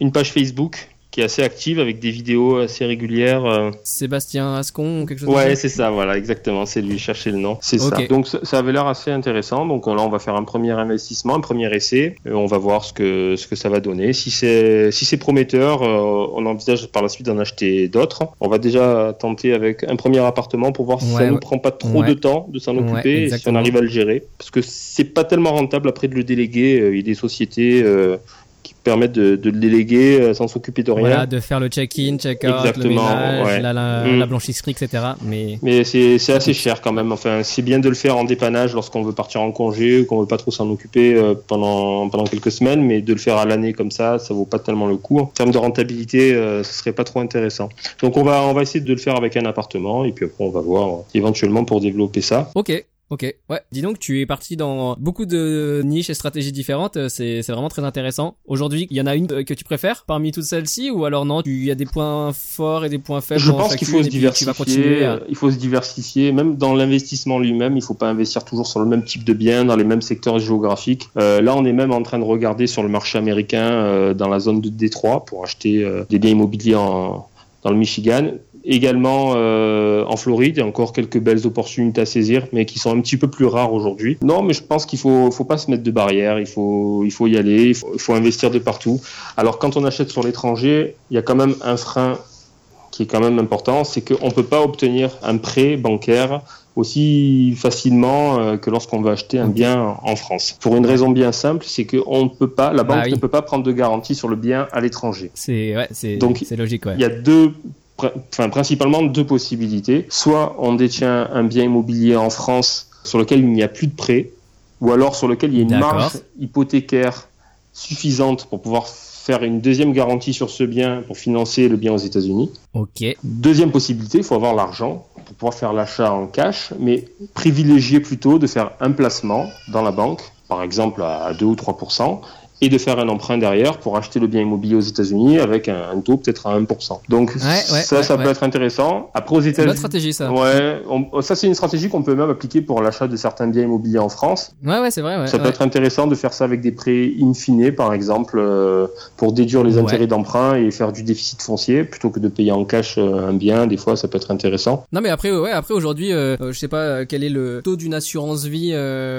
une page Facebook qui est assez active avec des vidéos assez régulières. Euh. Sébastien Ascon ou quelque chose Ouais, c'est ça, voilà, exactement, c'est lui, chercher le nom. C'est ça. Donc ça, avait l'air assez intéressant. Donc là, on va faire un premier investissement, un premier essai. Et on va voir ce que, ce que ça va donner. Si c'est si c'est prometteur, euh, on envisage par la suite d'en acheter d'autres. On va déjà tenter avec un premier appartement pour voir si ça ne prend pas trop de temps de s'en occuper et si on arrive à le gérer. Parce que c'est pas tellement rentable après de le déléguer. Euh, il y a des sociétés permettent de, de le déléguer euh, sans s'occuper de rien. Voilà, de faire le check-in, check-out, le ménage, la, mm. la, blanchisserie, etc. Mais, mais c'est assez cher quand même. Enfin, c'est bien de le faire en dépannage lorsqu'on veut partir en congé ou qu'on veut pas trop s'en occuper euh, pendant, pendant quelques semaines, mais de le faire à l'année comme ça, ça vaut pas tellement le coup. En termes de rentabilité, euh, ce serait pas trop intéressant. Donc on va, on va essayer de le faire avec un appartement et puis après on va voir éventuellement pour développer ça. Ok. Ok, ouais. Dis donc, tu es parti dans beaucoup de niches et stratégies différentes. Euh, c'est, c'est vraiment très intéressant. Aujourd'hui, il y en a une euh, que tu préfères parmi toutes celles-ci ou alors non, il y a des points forts et des points faibles. Je pense qu'il faut se diversifier. À... Il faut se diversifier, même dans l'investissement lui-même. Il faut pas investir toujours sur le même type de biens, dans les mêmes secteurs géographiques. Euh, là, on est même en train de regarder sur le marché américain, euh, dans la zone de Détroit, pour acheter euh, des biens immobiliers en, dans le Michigan également euh, en Floride. Il y a encore quelques belles opportunités à saisir, mais qui sont un petit peu plus rares aujourd'hui. Non, mais je pense qu'il faut, faut pas se mettre de barrières. Il faut, il faut y aller. Il faut, investir de partout. Alors, quand on achète sur l'étranger, il y a quand même un frein qui est quand même important, c'est qu'on ne peut pas obtenir un prêt bancaire aussi facilement euh, que lorsqu'on veut acheter un bien en France. Pour une raison bien simple, c'est qu'on ne peut pas, la banque bah ne peut pas prendre de garantie sur le bien à l'étranger. C'est ouais, c'est logique. Ouais. Il y a deux enfin, principalement deux possibilités. Soit on détient un bien immobilier en France sur lequel il n'y a plus de prêt, ou alors sur lequel il y a une marge hypothécaire suffisante pour pouvoir faire une deuxième garantie sur ce bien pour financer le bien aux États-Unis. Ok. Deuxième possibilité, il faut avoir l'argent pour pouvoir faire l'achat en cash, mais privilégier plutôt de faire un placement dans la banque, par exemple à 2 ou 3 et de faire un emprunt derrière pour acheter le bien immobilier aux États-Unis avec un, taux peut-être à 1%. Donc ça, ça peut être intéressant. Après aux États-Unis, c'est une stratégie ça. Ouais, ça c'est une stratégie qu'on peut même appliquer pour l'achat de certains biens immobiliers en France. Ouais, ouais, c'est vrai. ça peut être intéressant de faire ça avec des prêts in fine, par exemple, euh, pour déduire les intérêts d'emprunt et faire du déficit foncier plutôt que de payer en cash euh, un bien. Des fois, ça peut être intéressant. Non, mais après, ouais, après aujourd'hui, euh, je sais pas quel est le taux d'une assurance vie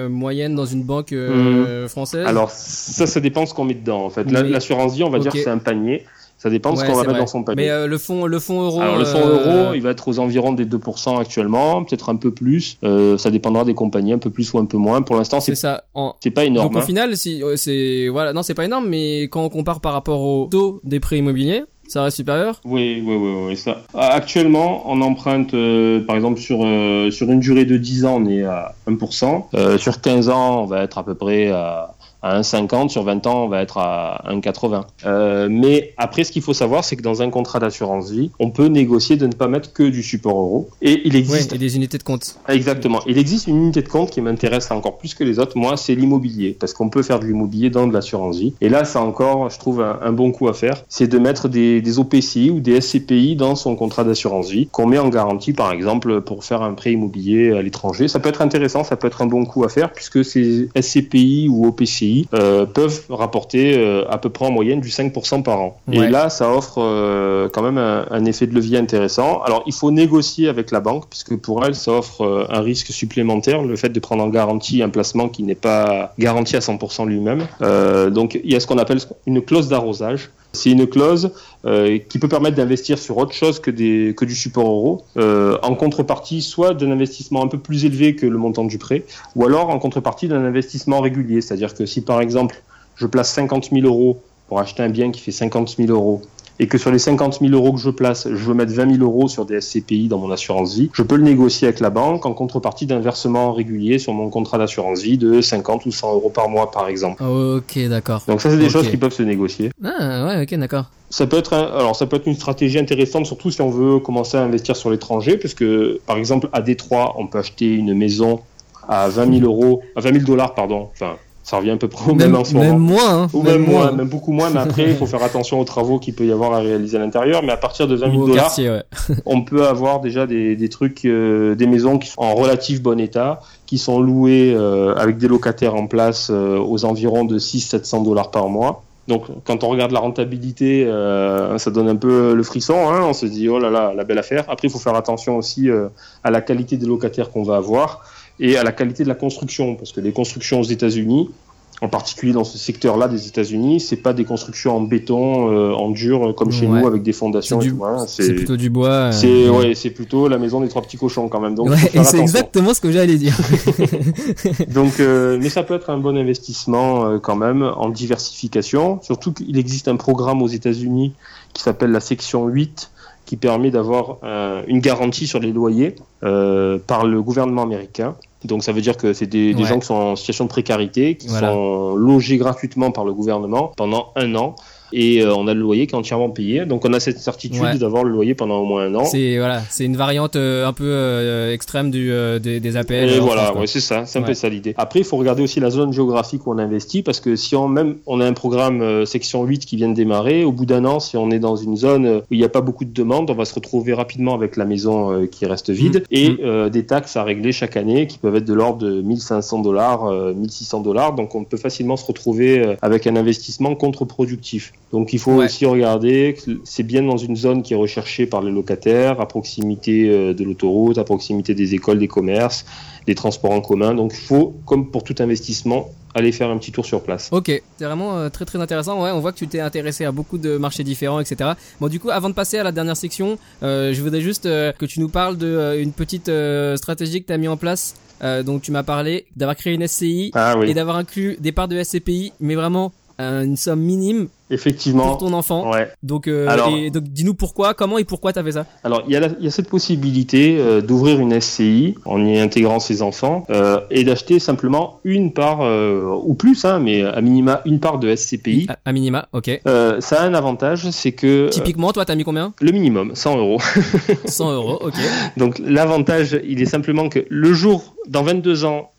moyenne dans une banque mmh. française? Alors ça, ça dépend ce qu'on met dedans. En fait, l'assurance vie, on va dire que c'est un panier. Ça dépend de ce qu'on va mettre dans son panier. Mais euh, le fonds, le fonds euro. Alors le fonds euh, euro, il va être aux environs des 2% actuellement, peut-être un peu plus. Euh, ça dépendra des compagnies, un peu plus ou un peu moins. Pour l'instant, c'est ça. C'est pas énorme. Donc au hein. final, si c'est voilà, non, c'est pas énorme, mais quand on compare par rapport au taux des prêts immobiliers, ça reste supérieur Oui, oui, oui, oui. Ça. Actuellement, on emprunte, par exemple, sur, sur une durée de 10 ans, on est à 1%. sur 15 ans, on va être à peu près à à 1,50 sur 20 ans, on va être à 1,80. Euh, mais après, ce qu'il faut savoir, c'est que dans un contrat d'assurance vie, on peut négocier de ne pas mettre que du support euro. Et il existe. et des unités de compte. Exactement. Il existe une unité de compte qui m'intéresse encore plus que les autres. Moi, c'est l'immobilier. Parce qu'on peut faire de l'immobilier dans de l'assurance vie. Et là, c'est encore, je trouve, un, bon coup à faire. C'est de mettre des, des, OPCI ou des SCPI dans son contrat d'assurance vie qu'on met en garantie, par exemple, pour faire un prêt immobilier à l'étranger. Ça peut être intéressant, ça peut être un bon coup à faire puisque ces SCPI ou OPCI euh, peuvent rapporter euh, à peu près en moyenne du 5% par an. Et là, ça offre euh, quand même un, effet de levier intéressant. Alors, il faut négocier avec la banque, puisque pour elle, ça offre un risque supplémentaire, le fait de prendre en garantie un placement qui n'est pas garanti à 100% lui-même. donc, il y a ce qu'on appelle une clause d'arrosage. C'est une clause euh, qui peut permettre d'investir sur autre chose que, du support euro, euh, en contrepartie soit d'un investissement un peu plus élevé que le montant du prêt, ou alors en contrepartie d'un investissement régulier. C'est-à-dire que si par exemple je place 50 000 euros pour acheter un bien qui fait 50 000 euros et que sur les 50 000 euros que je place, je veux mettre 20 000 euros sur des SCPI dans mon assurance vie, je peux le négocier avec la banque en contrepartie d'un versement régulier sur mon contrat d'assurance vie de 50 ou 100 euros par mois, par exemple. Ok, d'accord. Donc ça, c'est des choses qui peuvent se négocier. Ah ouais, ok, d'accord. Ça peut être alors ça peut être une stratégie intéressante surtout si on veut commencer à investir sur l'étranger parce que par exemple à Détroit on peut acheter une maison à 20 000 euros à 20 000 dollars pardon enfin ça revient à peu près au même, en ce moment. Même moins. Hein. Ou même, moins, même beaucoup moins. Mais après, il faut faire attention aux travaux qu'il peut y avoir à réaliser à l'intérieur. Mais à partir de 20 000 dollars, [LAUGHS] on peut avoir déjà des, des trucs, euh, des maisons qui sont en relatif bon état, qui sont louées euh, avec des locataires en place euh, aux environs de 600-700 dollars par mois. Donc, quand on regarde la rentabilité, ça donne un peu le frisson. Hein. on se dit, oh là là, la belle affaire. Après, il faut faire attention aussi à la qualité des locataires qu'on va avoir et à la qualité de la construction, parce que les constructions aux États-Unis, en particulier dans ce secteur-là des États-Unis, c'est pas des constructions en béton, euh, en dur comme chez nous avec des fondations. C'est plutôt du bois. Euh, c'est ouais, c'est plutôt la maison des trois petits cochons quand même. Donc c'est exactement ce que j'allais dire. [LAUGHS] donc, euh, mais ça peut être un bon investissement quand même en diversification. Surtout qu'il existe un programme aux États-Unis qui s'appelle la section 8 qui permet d'avoir une garantie sur les loyers par le gouvernement américain. Donc ça veut dire que c'est des, gens qui sont en situation de précarité, qui sont logés gratuitement par le gouvernement pendant un an et euh, on a le loyer qui est entièrement payé. Donc on a cette certitude d'avoir le loyer pendant au moins un an. C'est voilà, c'est une variante un peu extrême du, des, des, APL. Et voilà, c'est ça, c'est un peu ça l'idée. Après, il faut regarder aussi la zone géographique où on investit parce que si on même on a un programme section 8 qui vient de démarrer, au bout d'un an, si on est dans une zone où il n'y a pas beaucoup de demandes, on va se retrouver rapidement avec la maison qui reste vide mmh. et mmh. des taxes à régler chaque année qui peuvent être de l'ordre de 1500 dollars, 1600 dollars. Donc on peut facilement se retrouver avec un investissement contre-productif. Donc il faut aussi regarder que c'est bien dans une zone qui est recherchée par les locataires, à proximité euh, de l'autoroute, à proximité des écoles, des commerces, des transports en commun. Donc il faut, comme pour tout investissement, aller faire un petit tour sur place. Ok, c'est vraiment euh, très très intéressant. Ouais, on voit que tu t'es intéressé à beaucoup de marchés différents, etc. Bon, du coup, avant de passer à la dernière section, euh, je voudrais juste que tu nous parles d'une petite stratégie que tu as mis en place. donc tu m'as parlé d'avoir créé une SCI ah et d'avoir inclus des parts de SCPI, mais vraiment une somme minime Effectivement. Pour ton enfant. Ouais. Donc, euh, donc dis-nous pourquoi, comment et pourquoi tu as fait ça? Alors, il y, a y a cette possibilité euh, d'ouvrir une SCI en y intégrant ses enfants euh, et d'acheter simplement une part, ou plus, hein, mais à minima une part de SCPI. À, minima, ok. ça a un avantage, c'est que. Typiquement, toi, tu as mis combien? Le minimum, 100 euros. 100 euros, ok. [LAUGHS] Donc, l'avantage, il est simplement que le jour, dans 22 ans,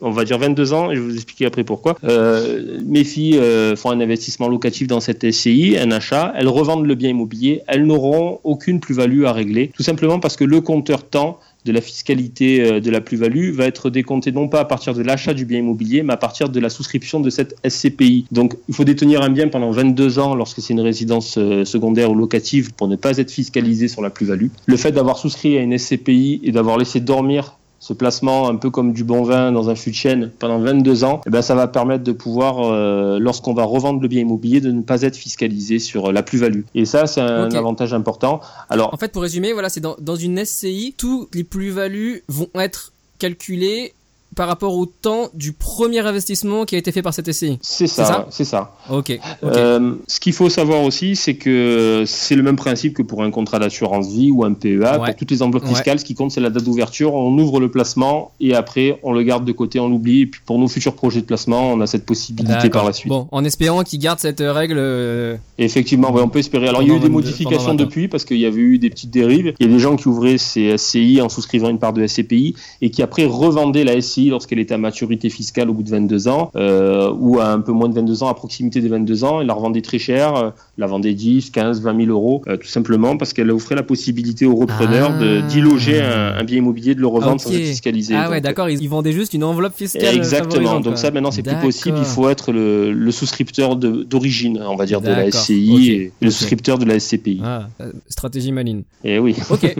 on va dire 22 ans, et je vais vous expliquer après pourquoi. Euh, mes filles euh, font un investissement locatif dans cette SCI, un achat, elles revendent le bien immobilier, elles n'auront aucune plus-value à régler, tout simplement parce que le compteur temps de la fiscalité euh, de la plus-value va être décompté non pas à partir de l'achat du bien immobilier, mais à partir de la souscription de cette SCPI. Donc il faut détenir un bien pendant 22 ans lorsque c'est une résidence secondaire ou locative pour ne pas être fiscalisé sur la plus-value. Le fait d'avoir souscrit à une SCPI et d'avoir laissé dormir ce placement un peu comme du bon vin dans un fût de chêne pendant 22 ans, eh ben ça va permettre de pouvoir, euh, lorsqu'on va revendre le bien immobilier, de ne pas être fiscalisé sur la plus-value. Et ça, c'est un avantage important. Alors, en fait, pour résumer, voilà, c'est dans, dans une SCI, tous les plus-values vont être calculées par rapport au temps du premier investissement qui a été fait par cette SCI. C'est ça, c'est ça. Ok. Euh, ce qu'il faut savoir aussi, c'est que c'est le même principe que pour un contrat d'assurance vie ou un PEA. Pour toutes les enveloppes fiscales, ce qui compte, c'est la date d'ouverture. On ouvre le placement et après, on le garde de côté, on l'oublie. Et puis pour nos futurs projets de placement, on a cette possibilité par la suite. Bon, en espérant qu'ils gardent cette règle. Euh, Effectivement, on peut espérer. Alors, il y a eu des modifications depuis parce qu'il y avait eu des petites dérives. Il y a des gens qui ouvraient ces SCI en souscrivant une part de SCPI et qui après revendaient la SCI lorsqu'elle était à maturité fiscale au bout de 22 ans, euh, ou à un peu moins de 22 ans, à proximité des 22 ans, elle la revendait très cher, euh, la vendait 10, 15, 20 000 euros, euh, tout simplement parce qu'elle offrait la possibilité aux repreneurs de d'y loger un, bien immobilier, de le revendre sans être fiscalisé. Ah ouais, d'accord, ils, vendaient juste une enveloppe fiscale. Exactement, donc ça maintenant c'est plus possible, il faut être le, souscripteur d'origine, on va dire, de la SCI et le souscripteur de la SCPI. Ah, stratégie maline. Et eh oui. Ok.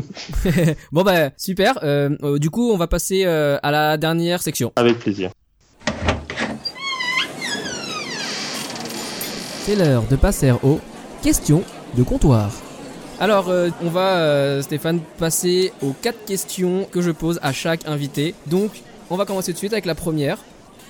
[LAUGHS] [LAUGHS] bon bah super. du coup, on va passer à la dernière section. Avec plaisir. C'est l'heure de passer aux questions de comptoir. Alors, euh, on va, euh, Stéphane, passer aux quatre questions que je pose à chaque invité. Donc, on va commencer tout de suite avec la première.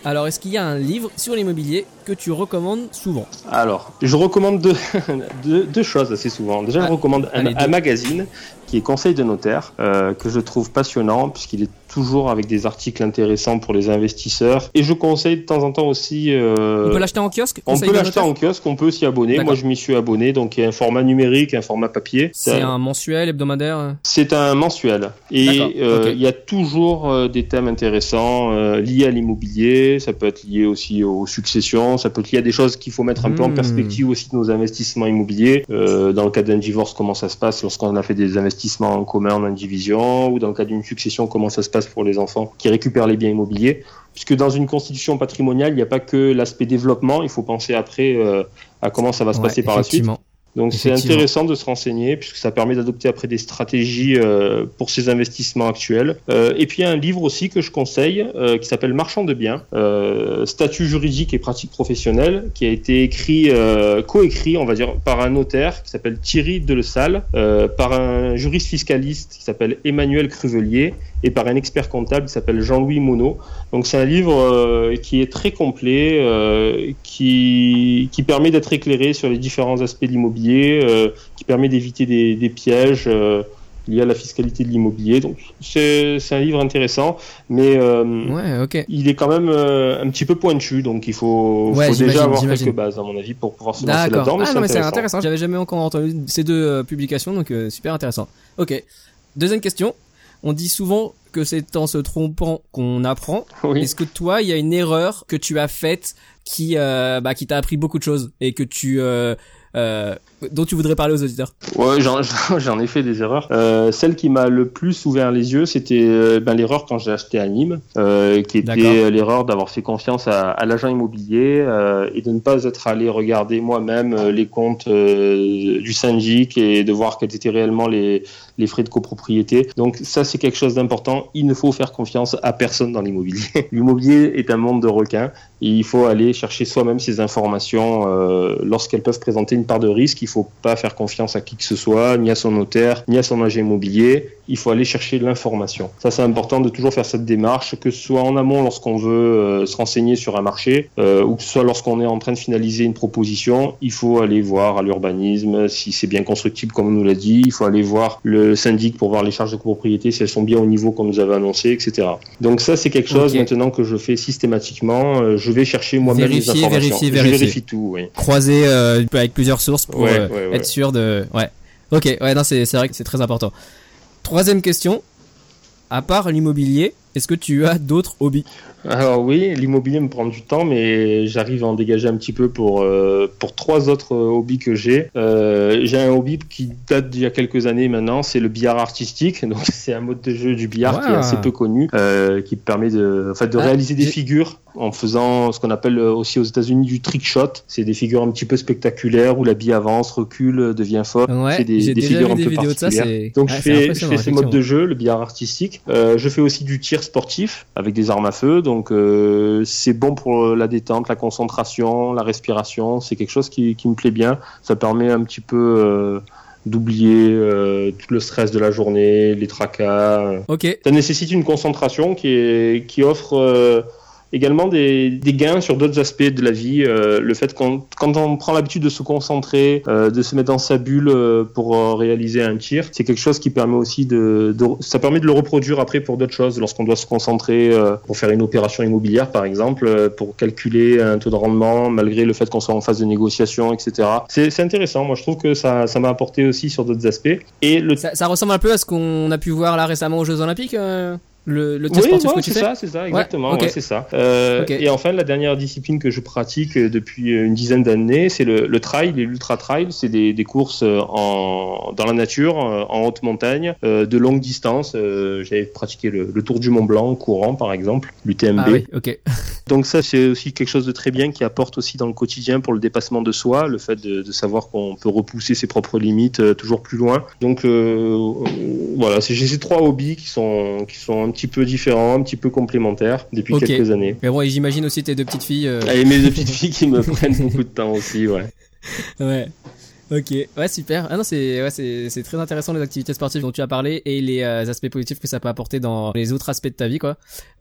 Alors, est-ce qu'il y a un livre sur l'immobilier que tu recommandes souvent? Alors, je recommande [LAUGHS] deux, choses assez souvent. Déjà, je ah, recommande un, magazine qui est Conseil de notaire, euh, que je trouve passionnant puisqu'il est toujours avec des articles intéressants pour les investisseurs. Et je conseille de temps en temps aussi. Euh, on peut l'acheter en kiosque On peut l'acheter en kiosque, on peut s'y abonner. Moi, je m'y suis abonné, donc il y a un format numérique, un format papier. C'est un mensuel, hebdomadaire C'est un mensuel. Et euh, il y a toujours des thèmes intéressants liés à l'immobilier. Ça peut être lié aussi aux successions. Ça peut être lié à des choses qu'il faut mettre un peu en hmm. perspective aussi de nos investissements immobiliers. dans le cas d'un divorce, comment ça se passe lorsqu'on a fait des investissements en commun en indivision ou dans le cas d'une succession, comment ça se passe pour les enfants qui récupèrent les biens immobiliers. Puisque dans une constitution patrimoniale, il n'y a pas que l'aspect développement, il faut penser après euh, à comment ça va se passer par la suite. Donc c'est intéressant de se renseigner puisque ça permet d'adopter après des stratégies euh, pour ces investissements actuels. Euh, et puis il y a un livre aussi que je conseille euh, qui s'appelle Marchand de biens, statut juridique et pratique professionnelle, qui a été écrit, coécrit, on va dire, par un notaire qui s'appelle Thierry Delesalle, par un juriste fiscaliste qui s'appelle Emmanuel Cruvelier et par un expert comptable qui s'appelle Jean-Louis Monod. Donc c'est un livre qui est très complet, qui, qui permet d'être éclairé sur les différents aspects de l'immobilier euh, qui permet d'éviter des, pièges. Euh, liées à la fiscalité de l'immobilier. Donc c'est un livre intéressant, mais ouais, il est quand même un petit peu pointu, donc il faut, faut déjà avoir quelques bases à mon avis pour pouvoir se lancer là-dedans. Ah, mais c'est intéressant. J'avais jamais encore entendu ces deux publications, donc super intéressant. Ok. Deuxième question. On dit souvent que c'est en se trompant qu'on apprend. [LAUGHS] Est-ce que toi, il y a une erreur que tu as faite qui, euh, bah, qui t'a appris beaucoup de choses et que tu, euh, euh, dont tu voudrais parler aux auditeurs Ouais, [LAUGHS] j'en ai fait des erreurs. Euh, celle qui m'a le plus ouvert les yeux, c'était euh, ben, l'erreur quand j'ai acheté à Nîmes, euh, qui était l'erreur d'avoir fait confiance à, à l'agent immobilier euh, et de ne pas être allé regarder moi-même les comptes du syndic et de voir quels étaient réellement les, les frais de copropriété. Donc ça, c'est quelque chose d'important. Il ne faut faire confiance à personne dans l'immobilier. [LAUGHS] L'immobilier est un monde de requins et il faut aller chercher soi-même ces informations lorsqu'elles peuvent présenter une part de risque. Il faut pas faire confiance à qui que ce soit, ni à son notaire, ni à son agent immobilier. Il faut aller chercher l'information. Ça, c'est important de toujours faire cette démarche, que ce soit en amont lorsqu'on veut euh, se renseigner sur un marché, euh, ou que ce soit lorsqu'on est en train de finaliser une proposition. Il faut aller voir à l'urbanisme si c'est bien constructible, comme on nous l'a dit. Il faut aller voir le syndic pour voir les charges de copropriété, si elles sont bien au niveau qu'on nous avait annoncé, etc. Donc ça, c'est quelque chose maintenant que je fais systématiquement. Euh, je vais chercher moi-même les informations. Vérifier, vérifier. Je vérifie tout. Oui. Croiser avec plusieurs sources pour être sûr de. Ouais. Ok, ouais, non, c'est vrai que c'est très important. Troisième question. À part l'immobilier, est-ce que tu as d'autres hobbies? Alors oui, l'immobilier me prend du temps, mais j'arrive à en dégager un petit peu pour, euh, pour trois autres hobbies que j'ai. Euh, j'ai un hobby qui date d'il y a quelques années maintenant, c'est le billard artistique. [LAUGHS] Donc c'est un mode de jeu du billard qui est assez peu connu, euh, qui permet de, en fait, de ah, réaliser des figures en faisant ce qu'on appelle aussi aux États-Unis du trick shot. C'est des figures un petit peu spectaculaires où la bille avance, recule, devient forte. c'est des, des figures un peu particulières. Donc je fais, je fais ces modes de jeu, le billard artistique. je fais aussi du tir sportif avec des armes à feu. Donc euh, c'est bon pour la détente, la concentration, la respiration. C'est quelque chose qui, qui, me plaît bien. Ça permet un petit peu euh, d'oublier euh, tout le stress de la journée, les tracas. Ok. Ça nécessite une concentration qui, est, qui offre également des, gains sur d'autres aspects de la vie. Euh, le fait qu'on, quand on prend l'habitude de se concentrer, euh, de se mettre dans sa bulle euh, pour réaliser un tir, c'est quelque chose qui permet aussi de, ça permet de le reproduire après pour d'autres choses. Lorsqu'on doit se concentrer pour faire une opération immobilière, par exemple, pour calculer un taux de rendement malgré le fait qu'on soit en phase de négociation, etc. C'est, intéressant. Moi, je trouve que ça, ça m'a apporté aussi sur d'autres aspects. Et le... ça, ça, ressemble un peu à ce qu'on a pu voir là récemment aux Jeux Olympiques le, le test sportif que tu fais ça, c'est ça, exactement, ouais, c'est ça. Euh, Et enfin, la dernière discipline que je pratique euh, depuis une dizaine d'années, c'est le, le, trail, l'ultra trail. C'est des, des, courses euh, en, dans la nature, euh, en haute montagne, euh, de longue distance. Euh, J'avais pratiqué le, le, Tour du Mont Blanc courant, par exemple, l'UTMB. Ah oui. [LAUGHS] Donc ça, c'est aussi quelque chose de très bien qui apporte aussi dans le quotidien pour le dépassement de soi, le fait de, de savoir qu'on peut repousser ses propres limites toujours plus loin. Donc voilà, j'ai ces trois hobbies qui sont qui sont petit peu différent, un petit peu complémentaire depuis quelques années. Mais bon, j'imagine aussi tes deux petites filles. Euh... Et mes deux [LAUGHS] petites filles qui me prennent beaucoup de temps aussi, ouais. Ouais. Ok, ouais super. Ah non c'est ouais c'est très intéressant les activités sportives dont tu as parlé et les euh, aspects positifs que ça peut apporter dans les autres aspects de ta vie quoi.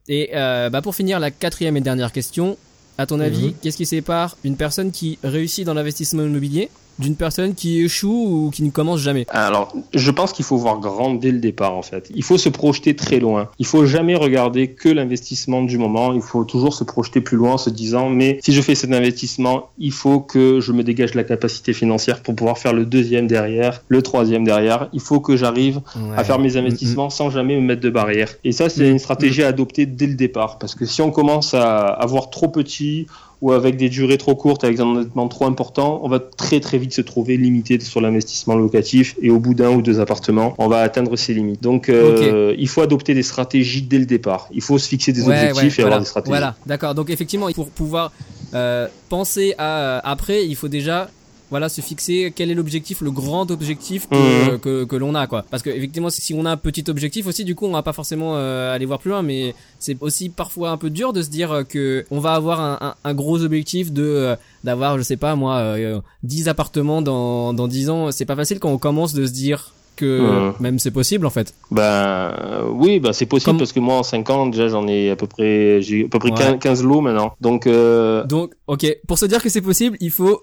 Et euh, bah pour finir la quatrième et dernière question, à ton avis, mhm. qu'est-ce qui sépare une personne qui réussit dans l'investissement immobilier d'une personne qui échoue ou qui ne commence jamais Alors, je pense qu'il faut voir grand dès le départ en fait. Il faut se projeter très loin. Il faut jamais regarder que l'investissement du moment. Il faut toujours se projeter plus loin en se disant mais si je fais cet investissement, il faut que je me dégage la capacité financière pour pouvoir faire le deuxième derrière, le troisième derrière. Il faut que j'arrive à faire mes investissements sans jamais me mettre de barrière. Et ça, c'est une stratégie à adopter dès le départ parce que si on commence à avoir trop petit ou avec des durées trop courtes, avec un endettement trop important, on va très très vite se trouver limité sur l'investissement locatif et au bout d'un ou deux appartements, on va atteindre ses limites. Donc euh, il faut adopter des stratégies dès le départ. Il faut se fixer des objectifs et avoir des stratégies. Voilà, d'accord. Donc effectivement, pour pouvoir euh, penser à après, il faut déjà voilà se fixer quel est l'objectif le grand objectif que, mhm. que, l'on a quoi parce que effectivement si on a un petit objectif aussi du coup on va pas forcément euh, aller voir plus loin mais c'est aussi parfois un peu dur de se dire euh, que on va avoir un, un, gros objectif de euh, d'avoir je sais pas moi 10 appartements dans dans 10 ans c'est pas facile quand on commence de se dire que mhm. même c'est possible en fait. Ben oui, ben c'est possible parce que moi en 5 ans déjà j'en ai à peu près j'ai à peu près 15, lots maintenant. Donc Donc OK, pour se dire que c'est possible, il faut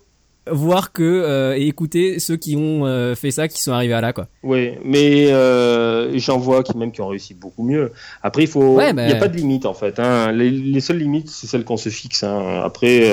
voir que et écouter ceux qui ont fait ça, qui sont arrivés à là, quoi. Oui, mais j'en vois qui même qui ont réussi beaucoup mieux. Après, il faut, il n'y a pas de limite en fait. Hein. Les, seules limites, c'est celles qu'on se fixe. Hein. Après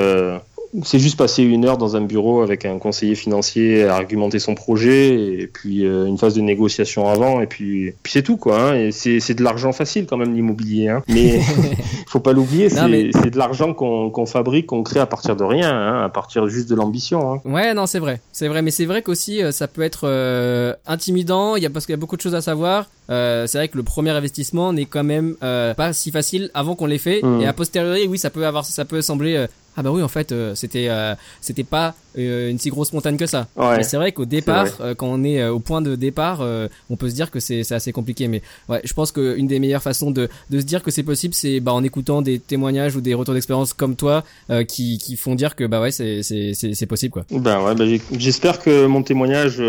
c'est juste passer une heure dans un bureau avec un conseiller financier à argumenter son projet et puis euh, une phase de négociation avant et puis, puis c'est tout quoi. Hein. Et c'est de l'argent facile quand même l'immobilier. Hein. Mais [LAUGHS] faut pas l'oublier, c'est de l'argent qu'on fabrique, qu'on crée à partir de rien, hein, à partir juste de l'ambition. Hein. Ouais, non, c'est vrai, c'est vrai, mais c'est vrai qu'aussi euh, ça peut être euh, intimidant. Il y a parce qu'il y a beaucoup de choses à savoir. c'est vrai que le premier investissement n'est quand même pas si facile avant qu'on l'ait fait mmh. et a posteriori, oui, ça peut avoir, ça peut sembler ah bah oui en fait euh, c'était euh, c'était pas euh, une si grosse montagne que ça. Mais c'est vrai qu'au départ, quand on est au point de départ, on peut se dire que c'est assez compliqué. Mais ouais, je pense qu'une des meilleures façons de, de se dire que c'est possible, c'est bah, en écoutant des témoignages ou des retours d'expérience comme toi qui, qui font dire que bah ouais c'est c'est possible quoi. Ben ouais, bah, j'espère que mon témoignage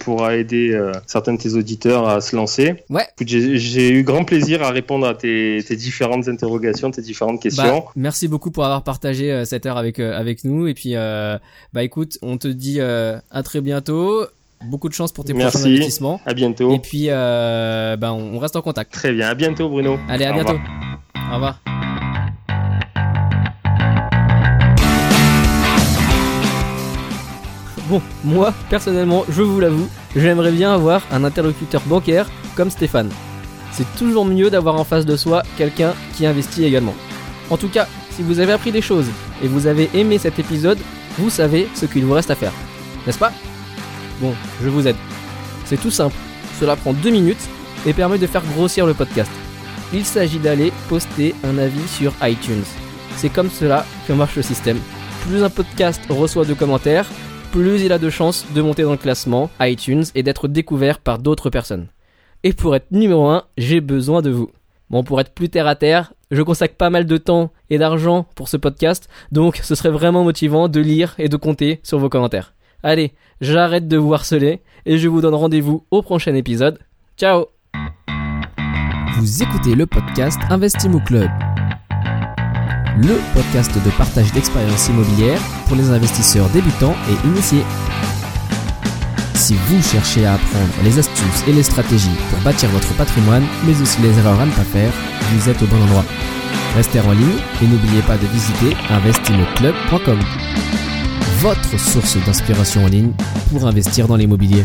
pourra aider certains de tes auditeurs à se lancer. Ouais. J'ai eu grand plaisir à répondre à tes, tes différentes interrogations, tes différentes questions. Bah, merci beaucoup pour avoir partagé cette heure avec avec nous et puis bah écoute, on te dit euh, à très bientôt. Beaucoup de chance pour tes prochains investissements. À bientôt. Et puis, euh, bah, on reste en contact. Très bien. À bientôt, Bruno. Allez, à bientôt. Au revoir. Bon, moi, personnellement, je vous l'avoue, j'aimerais bien avoir un interlocuteur bancaire comme Stéphane. C'est toujours mieux d'avoir en face de soi quelqu'un qui investit également. En tout cas, si vous avez appris des choses et vous avez aimé cet épisode, vous savez ce qu'il vous reste à faire. N'est-ce pas? Bon, je vous aide. C'est tout simple. Cela prend deux minutes et permet de faire grossir le podcast. Il s'agit d'aller poster un avis sur iTunes. C'est comme cela que marche le système. Plus un podcast reçoit de commentaires, plus il a de chances de monter dans le classement iTunes et d'être découvert par d'autres personnes. Et pour être numéro 1, j'ai besoin de vous. Bon, pour être plus terre à terre, je consacre pas mal de temps et d'argent pour ce podcast, donc ce serait vraiment motivant de lire et de compter sur vos commentaires. Allez, j'arrête de vous harceler et je vous donne rendez-vous au prochain épisode. Ciao Vous écoutez le podcast Investimo Club, le podcast de partage d'expériences immobilières pour les investisseurs débutants et initiés. Si vous cherchez à apprendre les astuces et les stratégies pour bâtir votre patrimoine, mais aussi les erreurs à ne pas faire, vous êtes au bon endroit. Restez en ligne et n'oubliez pas de visiter investimoclub.com. Votre source d'inspiration en ligne pour investir dans l'immobilier.